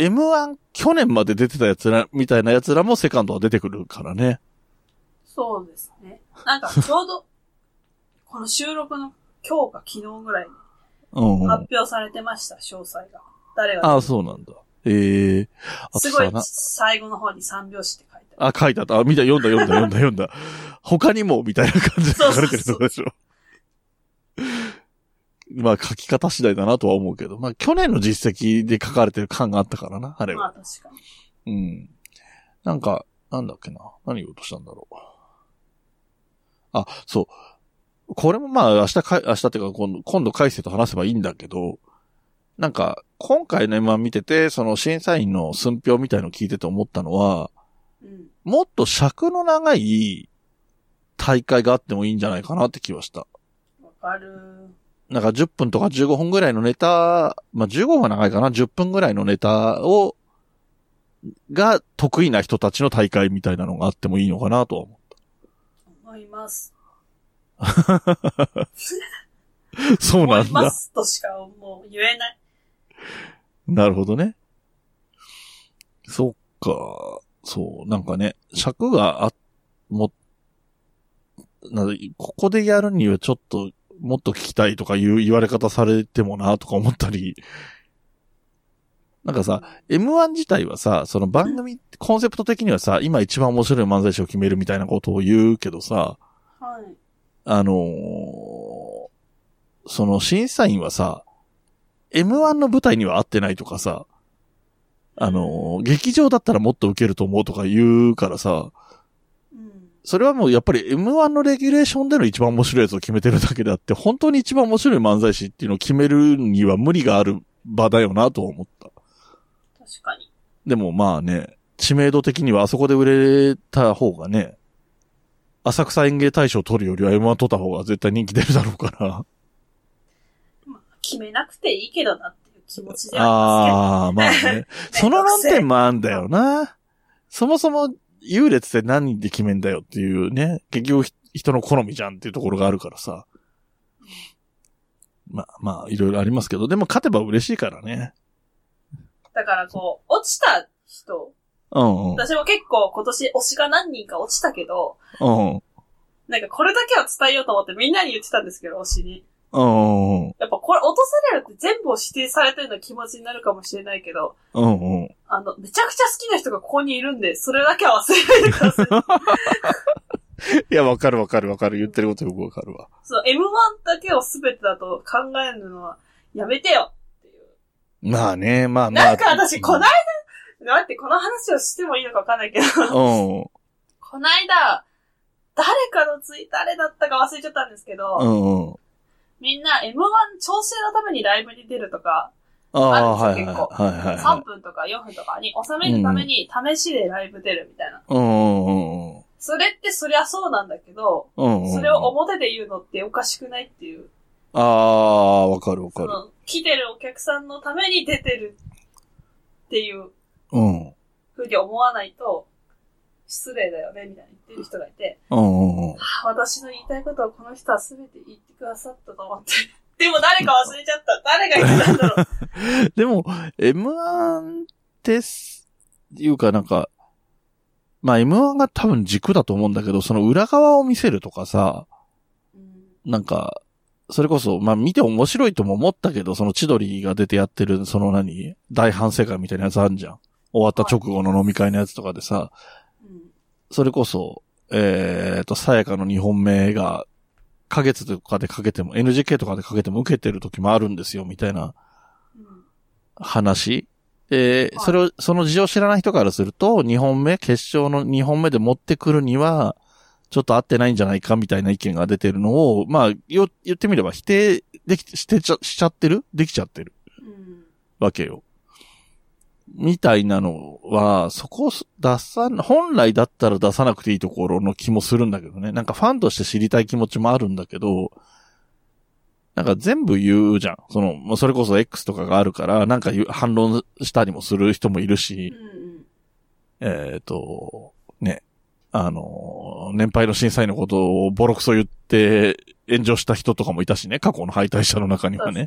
M1 去年まで出てたやつら、みたいなやつらもセカンドは出てくるからね。
そうですね。なんか、ちょうど、この収録の今日か昨日ぐらいに。発表されてました、詳細が。誰が。
ああ、そうなんだ。ええあと
すごい最後の方に三拍子って書いてある。
あ、書いてあった。あ、見た、読んだ、読んだ、読んだ、読んだ。他にも、みたいな感じで書かれてるとこでしょ。まあ、書き方次第だなとは思うけど、まあ、去年の実績で書かれてる感があったからな、あれは。
まあ確かに。
うん。なんか、なんだっけな。何言おうとしたんだろう。あ、そう。これもまあ、明日か、明日っていうか、今度、今度返せと話せばいいんだけど、なんか、今回の M1 見てて、その審査員の寸評みたいの聞いてて思ったのは、
うん。
もっと尺の長い大会があってもいいんじゃないかなって気はした。
わかる。
なんか10分とか15分ぐらいのネタ、まあ、15分は長いかな ?10 分ぐらいのネタを、が得意な人たちの大会みたいなのがあってもいいのかなとは思
思います。
う。そう
思
ないんだ。
ますとしかもう言えない。
なるほどね。そっか。そう、なんかね、尺があ、も、なここでやるにはちょっともっと聞きたいとかいう言われ方されてもなとか思ったり、なんかさ、M1 自体はさ、その番組、コンセプト的にはさ、今一番面白い漫才師を決めるみたいなことを言うけどさ、
はい。
あのーその審査員はさ、M1 の舞台には合ってないとかさ、あのー劇場だったらもっと受けると思うとか言うからさ、
うん。
それはもうやっぱり M1 のレギュレーションでの一番面白いやつを決めてるだけであって、本当に一番面白い漫才師っていうのを決めるには無理がある場だよなと思った。
確かに。
でもまあね、知名度的にはあそこで売れた方がね、浅草演芸大賞取るよりは M1 取った方が絶対人気出るだろうから。
まあ、決めなくていいけどなっていう気持ちではあります
ああ、まあね。その論点もあんだよな。そもそも優劣って何で決めんだよっていうね。結局ひ人の好みじゃんっていうところがあるからさ。まあまあ、いろいろありますけど、でも勝てば嬉しいからね。
だからこう、落ちた人、
うんうん。
私も結構今年推しが何人か落ちたけど、
うん。
なんかこれだけは伝えようと思ってみんなに言ってたんですけど、推しに。
うんうん。
やっぱこれ落とされるって全部を指定されてるような気持ちになるかもしれないけど、
うんうん。
あの、めちゃくちゃ好きな人がここにいるんで、それだけは忘れないでください。
いや、わかるわかるわかる。言ってることよくわかるわ。
そう、M1 だけを全てだと考えるのはやめてよっていう。
まあね、まあまあ。
なんか私、この間、待って、この話をしてもいいのかわかんないけど、
うん。
この間、誰かのツイ誰だったか忘れちゃったんですけど、
うんうん。
みんな M1 調整のためにライブに出るとか、
あ
るんですよ
はいはいは
3分とか4分とかに収めるために試しでライブ出るみたいな。それってそりゃそうなんだけど。それを表で言うのっておかしくないっていう。
ああ、わかるわかる。
来てるお客さんのために出てるっていう
うん。
ふうに思わないと、失礼だよね、みたいな言ってる人がいて、
うんうんうん。
はあ私の言いたいことをこの人は全て言ってくださったと思って。でも誰か忘れちゃった。誰が言ってたんだろう。
でも、M1 です、いうかなんか、まあ M1 が多分軸だと思うんだけど、その裏側を見せるとかさ、
うん
なんか、それこそ、まあ見て面白いとも思ったけど、その千鳥が出てやってる、その何大反省会みたいなやつあるじゃん。終わった直後の飲み会のやつとかでさ、
うん
それこそ、えーと、さやかの2本目が、か月とかでかけても、NGK とかでかけても受けてる時もあるんですよ、みたいな
うん
話。で、
はい
それを、その事情を知らない人からすると、2本目、決勝の2本目で持ってくるには、ちょっと合ってないんじゃないかみたいな意見が出てるのを、まあ、よ言ってみれば否定でき、してちゃ、しちゃってる？できちゃってる
うん
わけよ。みたいなのは、そこを出さ、本来だったら出さなくていいところの気もするんだけどね。なんかファンとして知りたい気持ちもあるんだけど、なんか全部言うじゃん。その、それこそ X とかがあるから、なんか反論したりもする人もいるし
う、ん
えっ、と、ね、あの、年配の審査員のことをボロクソ言って炎上した人とかもいたしね、過去の敗退者の中に
うん。
はね。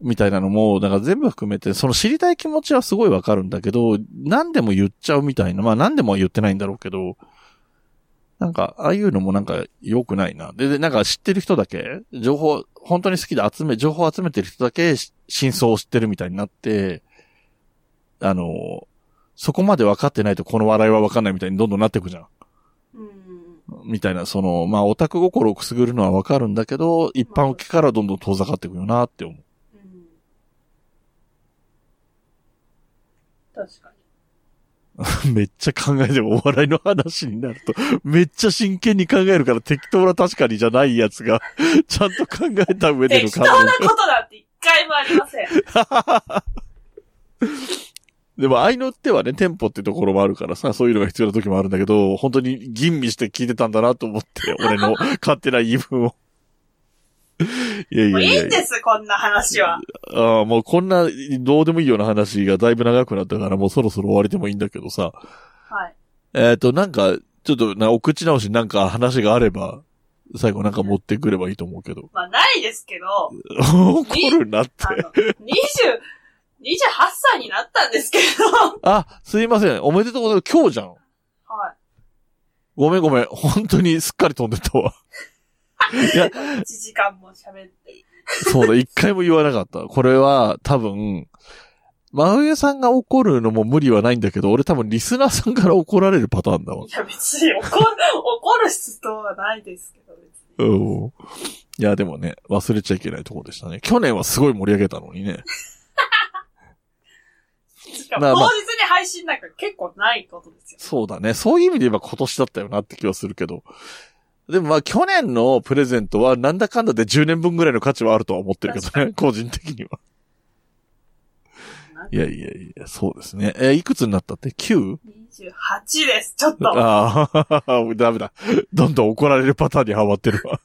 みたいなのも、だから全部含めて、その知りたい気持ちはすごいわかるんだけど、何でも言っちゃうみたいな、まあ何でもは言ってないんだろうけど、なんか、ああいうのもなんか良くないな。で、でなんか知ってる人だけ、情報、本当に好きで集め、情報を集めてる人だけし真相を知ってるみたいになって、あの、そこまで分かってないとこの笑いは分かんないみたいにどんどんなっていくじゃん。
うん。
みたいな、その、まあオタク心をくすぐるのは分かるんだけど、一般受けからどんどん遠ざかっていくよなって思う。
うん。確かに。
めっちゃ考えてもお笑いの話になると、めっちゃ真剣に考えるから適当な確かにじゃないやつが、ちゃんと考えた上での
適当なことなんて一回もありません。
でも、愛のってはね、テンポってところもあるからさ、そういうのが必要な時もあるんだけど、本当に吟味して聞いてたんだなと思って、俺の勝手な言い分を。いやい
もう
やいや
いいんです、こんな話は。
ああ、もうこんな、どうでもいいような話がだいぶ長くなったから、もうそろそろ終わりでもいいんだけどさ。
はい。
えっ、と、なんか、ちょっとな、お口直しなんか話があれば、最後なんか持ってくればいいと思うけど。
まあ、ないですけど、
怒るなって。
あの、20、28歳になったんですけど、
あ、すいません。おめでとうございます。今日じゃん。
はい。
ごめんごめん。本当にすっかり飛んでったわ。いや、
1時間も喋って。
そうだ、一回も言わなかった。これは、多分、真冬さんが怒るのも無理はないんだけど、俺多分リスナーさんから怒られるパターンだわ
い。や、別に怒る、怒る必要はないですけど、別に。
うん。いや、でもね、忘れちゃいけないところでしたね。去年はすごい盛り上げたのにね。
しか当日に配信なんか結構ないことですよ。
そうだね。そういう意味で言えば今年だったよなって気はするけど。でもまあ去年のプレゼントはなんだかんだで10年分ぐらいの価値はあるとは思ってるけどね。個人的には。いやいやいや、そうですね。えーいくつになったって ?9?
28です、ちょっと。
ああ、ダメだ。どんどん怒られるパターンにハマってるわ。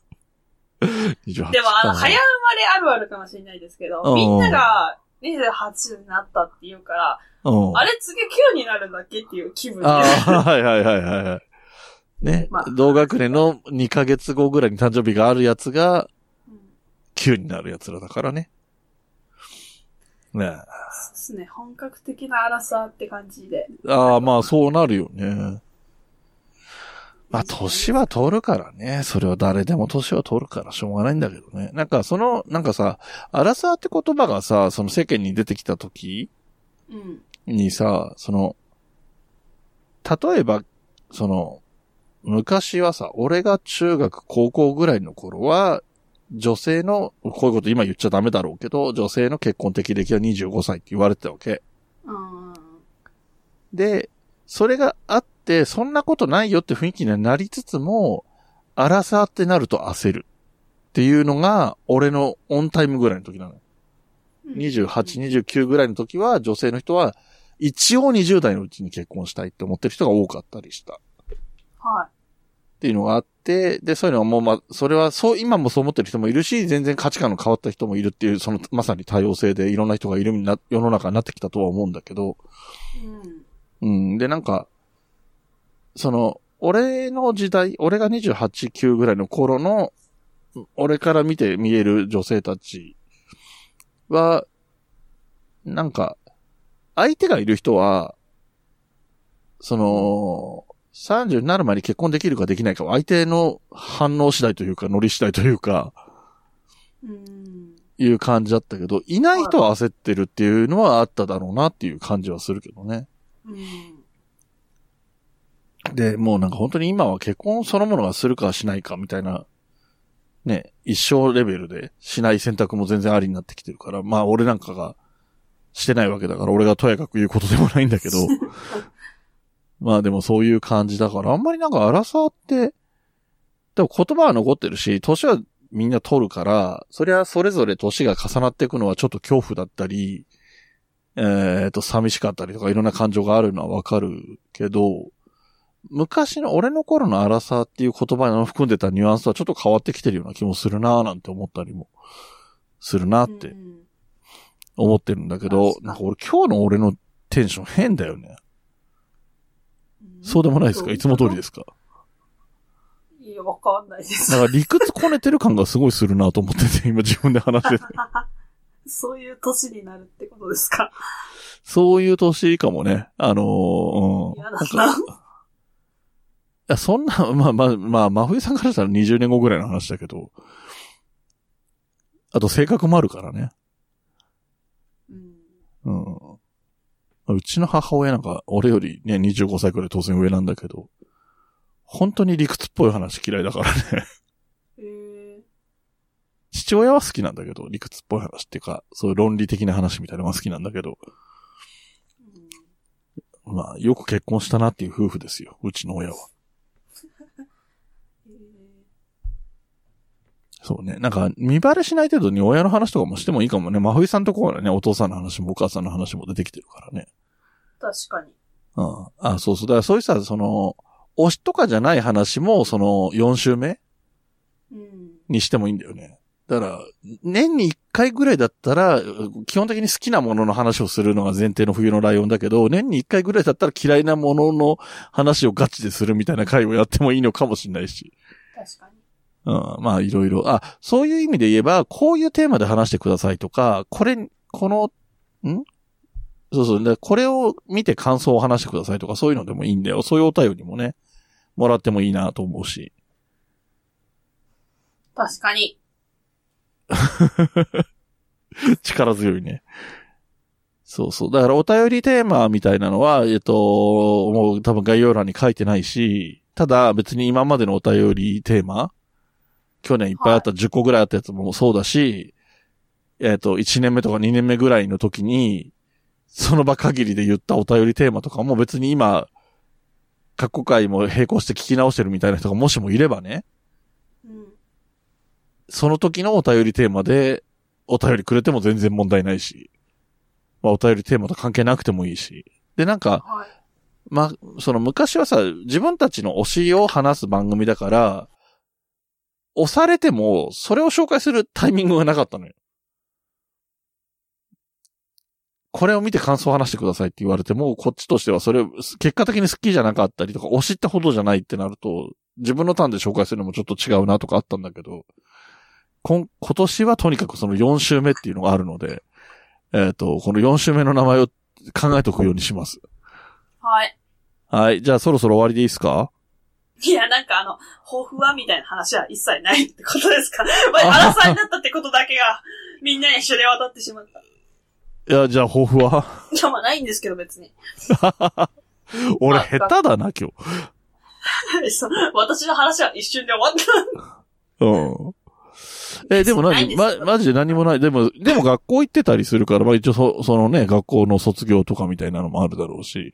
28
でもあの、
か
早生まれあるあるかもしれないですけど、
うん
みんなが28になったって言うから、
うん。
あれ次9になるんだっけ？っていう気分で。
はいはいはいはい。ね、
まあ
同学年の2ヶ月後ぐらいに誕生日があるやつが
うん
9になるやつらだからね。ね
そうですね。本格的な荒さって感じで。
ああ、まあそうなるよね。まあ年は取るからね。それは誰でも年は取るからしょうがないんだけどね。なんかその、なんかさ、アラサーって言葉がさ、その世間に出てきた時
うん。
にさ、その、例えば、その、昔はさ、俺が中学、高校ぐらいの頃は、女性の、こういうこと今言っちゃダメだろうけど、女性の結婚的歴は25歳って言われてたわけ。
うん。
で、それがあって、そんなことないよって雰囲気にはなりつつも、アラサーってなると焦る。っていうのが、俺のオンタイムぐらいの時なのよ。28、29ぐらいの時は、女性の人は、一応20代のうちに結婚したいって思ってる人が多かったりした。っ
は
ていうのがあって、で、そういうのはもう、まあ、それは、そう、今もそう思ってる人もいるし、全然価値観の変わった人もいるっていう、その、まさに多様性でいろんな人がいるな、世の中になってきたとは思うんだけど、
い。うん。
うん。で、なんか、その、俺の時代、俺が28、9ぐらいの頃の、俺から見て見える女性たちは、なんか、相手がいる人は、その、30になる前に結婚できるかできないかは相手の反応次第というか、ノリ次第というか、
うん。
いう感じだったけど、いない人は焦ってるっていうのはあっただろうなっていう感じはするけどね。
うん。
で、もうなんか本当に今は結婚そのものがするかしないかみたいな、ね、一生レベルでしない選択も全然ありになってきてるから、まあ俺なんかがしてないわけだから俺がとやかく言うことでもないんだけど、まあでもそういう感じだから、あんまりなんか荒さって、でも言葉は残ってるし、年はみんな取るから、そりゃそれぞれ年が重なっていくのはちょっと恐怖だったり、えっ、と、寂しかったりとかいろんな感情があるのはわかるけど、昔の俺の頃の荒さっていう言葉の含んでたニュアンスはちょっと変わってきてるような気もするなぁなんて思ったりもするなって
うん
思ってるんだけど、なんか俺今日の俺のテンション変だよね。そうでもないですか？いつも通りですすか？
いや、わかんないです。
なんか理屈こねてる感がすごいするなと思ってて、今自分で話してて。
そういう年になるってことですか？
そういう年かもね。あのー、うん。
嫌だ
な。いや、そんな、まあまあ、まあ、真冬さんからしたら20年後ぐらいの話だけど、あと性格もあるからね。
うん。
うん。うちの母親なんか、俺よりね、25歳くらい当然上なんだけど、本当に理屈っぽい話嫌いだからね。
えー、
父親は好きなんだけど、理屈っぽい話っていうか、そういう論理的な話みたいなのが好きなんだけど、
うん
まあ、よく結婚したなっていう夫婦ですよ、うちの親は。
えー
そうね。なんか、見バレしない程度に親の話とかもしてもいいかもね。真冬さんとこはね、お父さんの話もお母さんの話も出てきてるからね。
確かに。
うん。あ、そうそう。だからそういうさ、その、推しとかじゃない話も、その、4週目
うん。
にしてもいいんだよね。だから、年に1回ぐらいだったら、基本的に好きなものの話をするのが前提の冬のライオンだけど、年に1回ぐらいだったら嫌いなものの話をガチでするみたいな回をやってもいいのかもしれないし。
確かに。
うん、まあいろいろ。あ、そういう意味で言えば、こういうテーマで話してくださいとか、これ、この、ん？そうそう。でこれを見て感想を話してくださいとか、そういうのでもいいんだよ。そういうお便りもね、もらってもいいなと思うし。
確かに。
力強いね。そうそう。だからお便りテーマみたいなのは、えっと、もう多分概要欄に書いてないし、ただ別に今までのお便りテーマ、去年いっぱいあった10個ぐらいあったやつもそうだし、えっと、1年目とか2年目ぐらいの時に、その場限りで言ったお便りテーマとかも別に今、過去回も並行して聞き直してるみたいな人がもしもいればね、
うん。
その時のお便りテーマで、お便りくれても全然問題ないし、まあお便りテーマと関係なくてもいいし。で、なんか、
はい。
まあ、その昔はさ、自分たちの推しを話す番組だから、押されても、それを紹介するタイミングがなかったのよ。これを見て感想を話してくださいって言われても、こっちとしてはそれ、結果的に好きじゃなかったりとか、推しってほどじゃないってなると、自分のターンで紹介するのもちょっと違うなとかあったんだけど、今今年はとにかくその4週目っていうのがあるので、えっ、と、この4週目の名前を考えておくようにします。
はい。
はい。じゃあそろそろ終わりでいいですか？
いや、なんかあの、抱負はみたいな話は一切ないってことですか？まあ、荒さになったってことだけが、みんなに知れ渡ってしまった。い
いや、じゃあ抱負は
や、まあないんですけど別に。
俺
あ
下手だな、今日。
私の話は一瞬で終わった。
うん。え、でも何？ま、マジで何もない。でも、でも学校行ってたりするから、まあ一応そ、そのね、学校の卒業とかみたいなのもあるだろうし。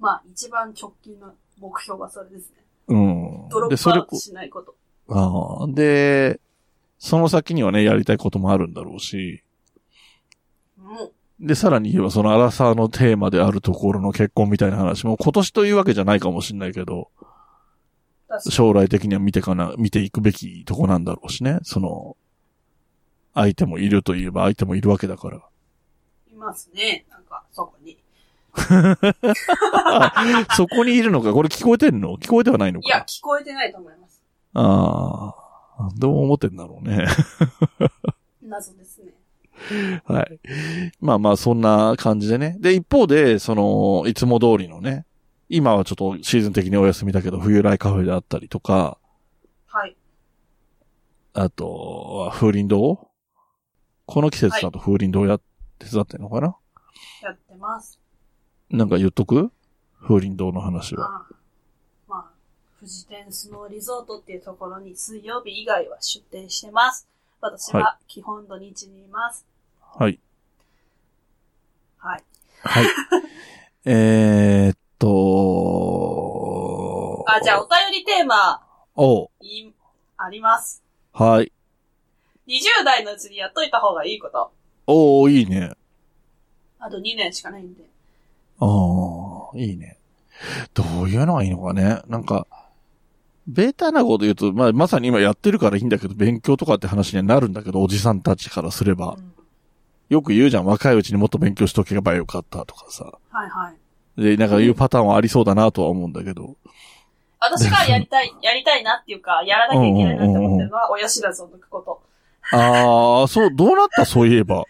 まあ、一番直近の目標はそれですね。
うん。で、
ドロッ
それこ
プアウト、しないこと。
ああ、で、その先にはね、やりたいこともあるんだろうし。
もう、
で、さらに言えば、そのアラサーのテーマであるところの結婚みたいな話も、今年というわけじゃないかもしれないけど。将来的には見てかな、見ていくべきとこなんだろうしね。その、相手もいるといえば相手もいるわけだから。
いますね。なんか、そこに。
そこにいるのか？これ聞こえてんの？聞こえてはないの
いや、
か
聞こえてないと思います。
ああ、どう思ってんだろうね。
謎ですね。
はい。まあまあ、そんな感じでね。で、一方で、その、いつも通りのね、今はちょっとシーズン的にお休みだけど、冬来カフェであったりとか、
はい。
あとは風鈴堂？この季節だと風鈴堂や、手伝ってんのかな？
やってます。
なんか言っとく？風鈴堂の話は。
ああまあ、富士天スノーリゾートっていうところに水曜日以外は出店してます。私
は
は基本土日にいます。
はい。
はい。
はい。えーっと、
あ、じゃあお便りテーマ、
おう
い、あります。
はい。
20代のうちにやっといた方がいいこと。
おー、いいね。
あと2年しかないんで。
ああ、いいね。どういうのがいいのかね。なんか、ベータなこと言うと、まあ、まさに今やってるからいいんだけど、勉強とかって話にはなるんだけど、おじさんたちからすれば
う。ん
よく言うじゃん、若いうちにもっと勉強しとけばよかったとかさ。
はいはい。
で、なんか言うパターンはありそうだなとは思うんだけど。
私がやりたい、やりたいなっていうか、やらなきゃいけないなって思ってるのは、親知らずを抜くこと。
ああ、そう、どうなったそういえば。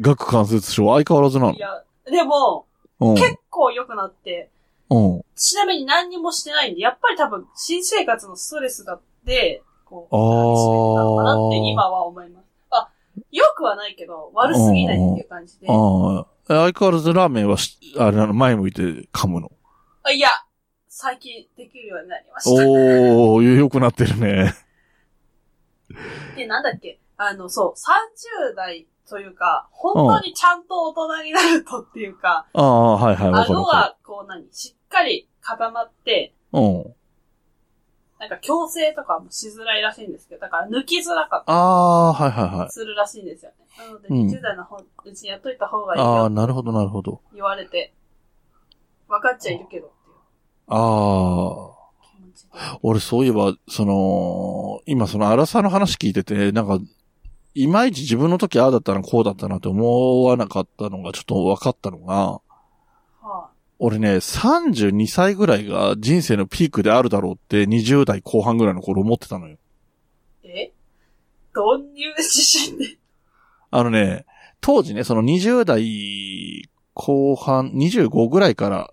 学関節症相変わらずなの
いや、でも、
うん。
結構良くなって、
うん。
ちなみに何にもしてないんで、やっぱり多分、新生活のストレスだって、こう、感じてたのかなって今は思います。あ、良くはないけど、悪すぎないっていう感じで。
ああ。相変わらずラーメンはし、あれなの、前向いて噛むの。
あいや、最近できるようになりました。
おー、良くなってるね。
で、なんだっけ？あの、そう、30代というか、本当にちゃんと大人になるとっていうか、
ああ、はいはい、わかる
顎
わか
が、こう何、しっかり固まって、
る。うん。
なんか矯正とかもしづらいらしいんですけど、だから抜きづらかった
ああ、はいはいはい
り。するらしいんですよね。なので、
うん
20代の方うちにやっといた方がいい
ああ、
よ
なるほどなるほど。
言われて、分かっちゃいるけどっていう
ああ。
気持ちで。
俺そういえば、その、今その荒さの話聞いてて、なんか、いまいち自分の時ああだったな、こうだったなって思わなかったのがちょっと分かったのが、
は
俺ね、32歳ぐらいが人生のピークであるだろうって20代後半ぐらいの頃思ってたのよ。
あ、え？どういう自信で？
あのね、当時ね、その20代後半、25ぐらいから、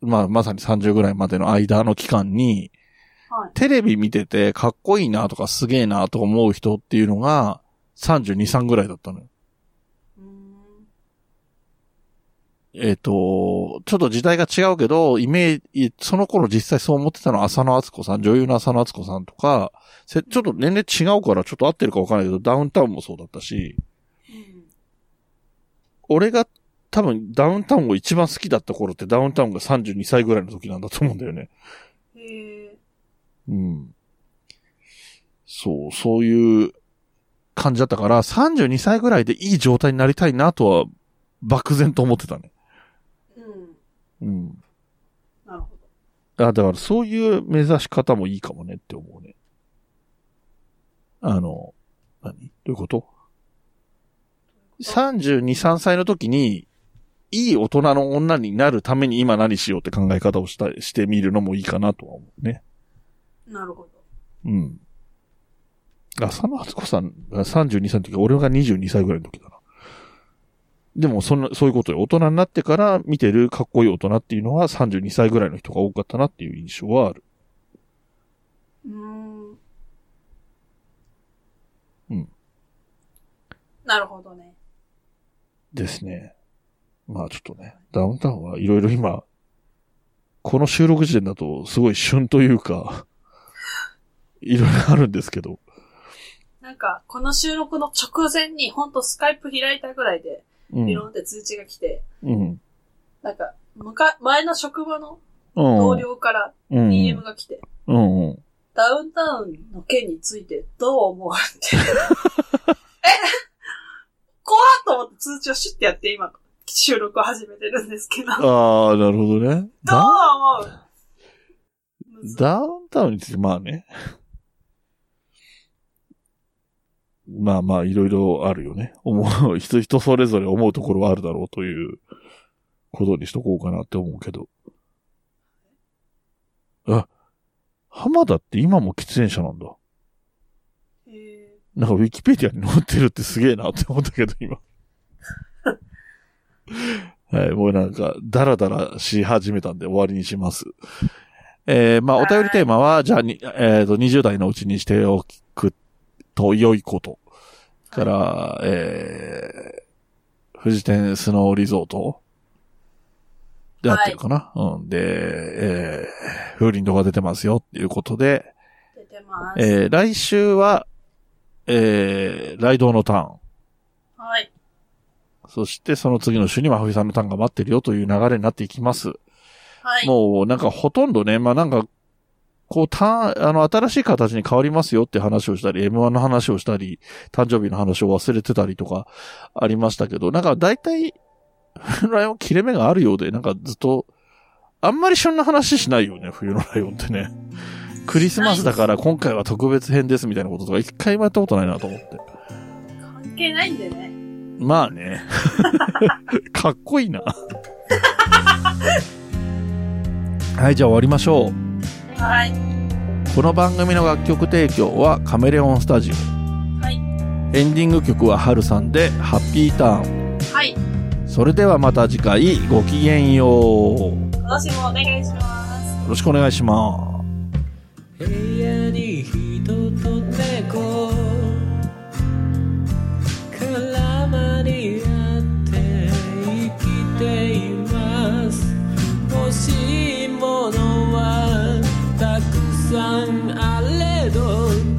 まあ、まさに30ぐらいまでの間の期間に、
はい。
テレビ見ててかっこいいなとかすげえなとか思う人っていうのが32、3ぐらいだったのよ。えっ、と、ちょっと時代が違うけど、イメージ、その頃実際そう思ってたのは浅野敦子さん、女優の浅野敦子さんとか、せちょっと年齢違うからちょっと合ってるかわからないけど、ダウンタウンもそうだったし、
うん。
俺が多分ダウンタウンを一番好きだった頃ってダウンタウンが32歳ぐらいの時なんだと思うんだよね。
へえ。
うん。そう、そういう感じだったから、32歳ぐらいでいい状態になりたいなとは、漠然と思ってたね。
うん。
うん。
なるほど。
あ、だからそういう目指し方もいいかもねって思うね。あの、何？どういうこと？32、3歳の時に、いい大人の女になるために今何しようって考え方をした、してみるのもいいかなとは思うね。
なるほど。
うん。浅野敦子さんが32歳の時、俺が22歳ぐらいの時だな。でも、そんな、そういうことよ。大人になってから見てるかっこいい大人っていうのは32歳ぐらいの人が多かったなっていう印象はある。
うーん。
うん。
なるほどね。
ですね。まあちょっとね、ダウンタウンはいろいろ今、この収録時点だとすごい旬というか、いろいろあるんですけど。
なんか、この収録の直前に、ほんとスカイプ開いたぐらいで、
うん。
ビロンって通知が来て、
うん。
なんか、むか、前の職場の
うん。
同僚から
うん。
DM が来て、
うんうん。
ダウンタウンの件についてどう思うって。え？怖っと思って通知をシュッてやって今、収録を始めてるんですけど。どう
ああ、なるほどね。ダ
思う？むず
ダウンタウン？について、まあね。まあまあ、いろいろあるよね。思う、人、人それぞれ思うところはあるだろうということにしとこうかなって思うけど。あ、浜田って今も喫煙者なんだ。
え
なんかウィキペディアに載ってるってすげえなって思ったけど、今。はい、もうなんか、ダラダラし始めたんで終わりにします。えー、まあ、お便りテーマは、じゃあに、えっ、と、20代のうちにしておくと良いこと。から、えー、富士天スノーリゾートで合ってるかな、うん。で、えー、風鈴とか出てますよっていうことで、
ー、出てます。
えー、来週は、えー、ライドウのターン。
はい。
そしてその次の週に真冬さんのターンが待ってるよという流れになっていきます。
はい。
もうなんかほとんどね、まあなんか、こう、た、あの、新しい形に変わりますよって話をしたり、M1 の話をしたり、誕生日の話を忘れてたりとか、ありましたけど、なんか大体、ライオン切れ目があるようで、なんかずっと、あんまり旬な話しないよね、冬のライオンってね。クリスマスだから今回は特別編ですみたいなこととか一回もやったことないなと思って。
関係ないんでね。
まあね。かっこいいな。はい、じゃあ終わりましょう。
はい。
この番組の楽曲提供はカメレオンスタジオ。
はい。
エンディング曲はハルさんでハッピーターン。
はい。
それではまた次回ごきげんよう。よ
今年もお願いします。
ろしくお願いします。
部屋に人と猫絡まり合って生きています欲しいものはたくさ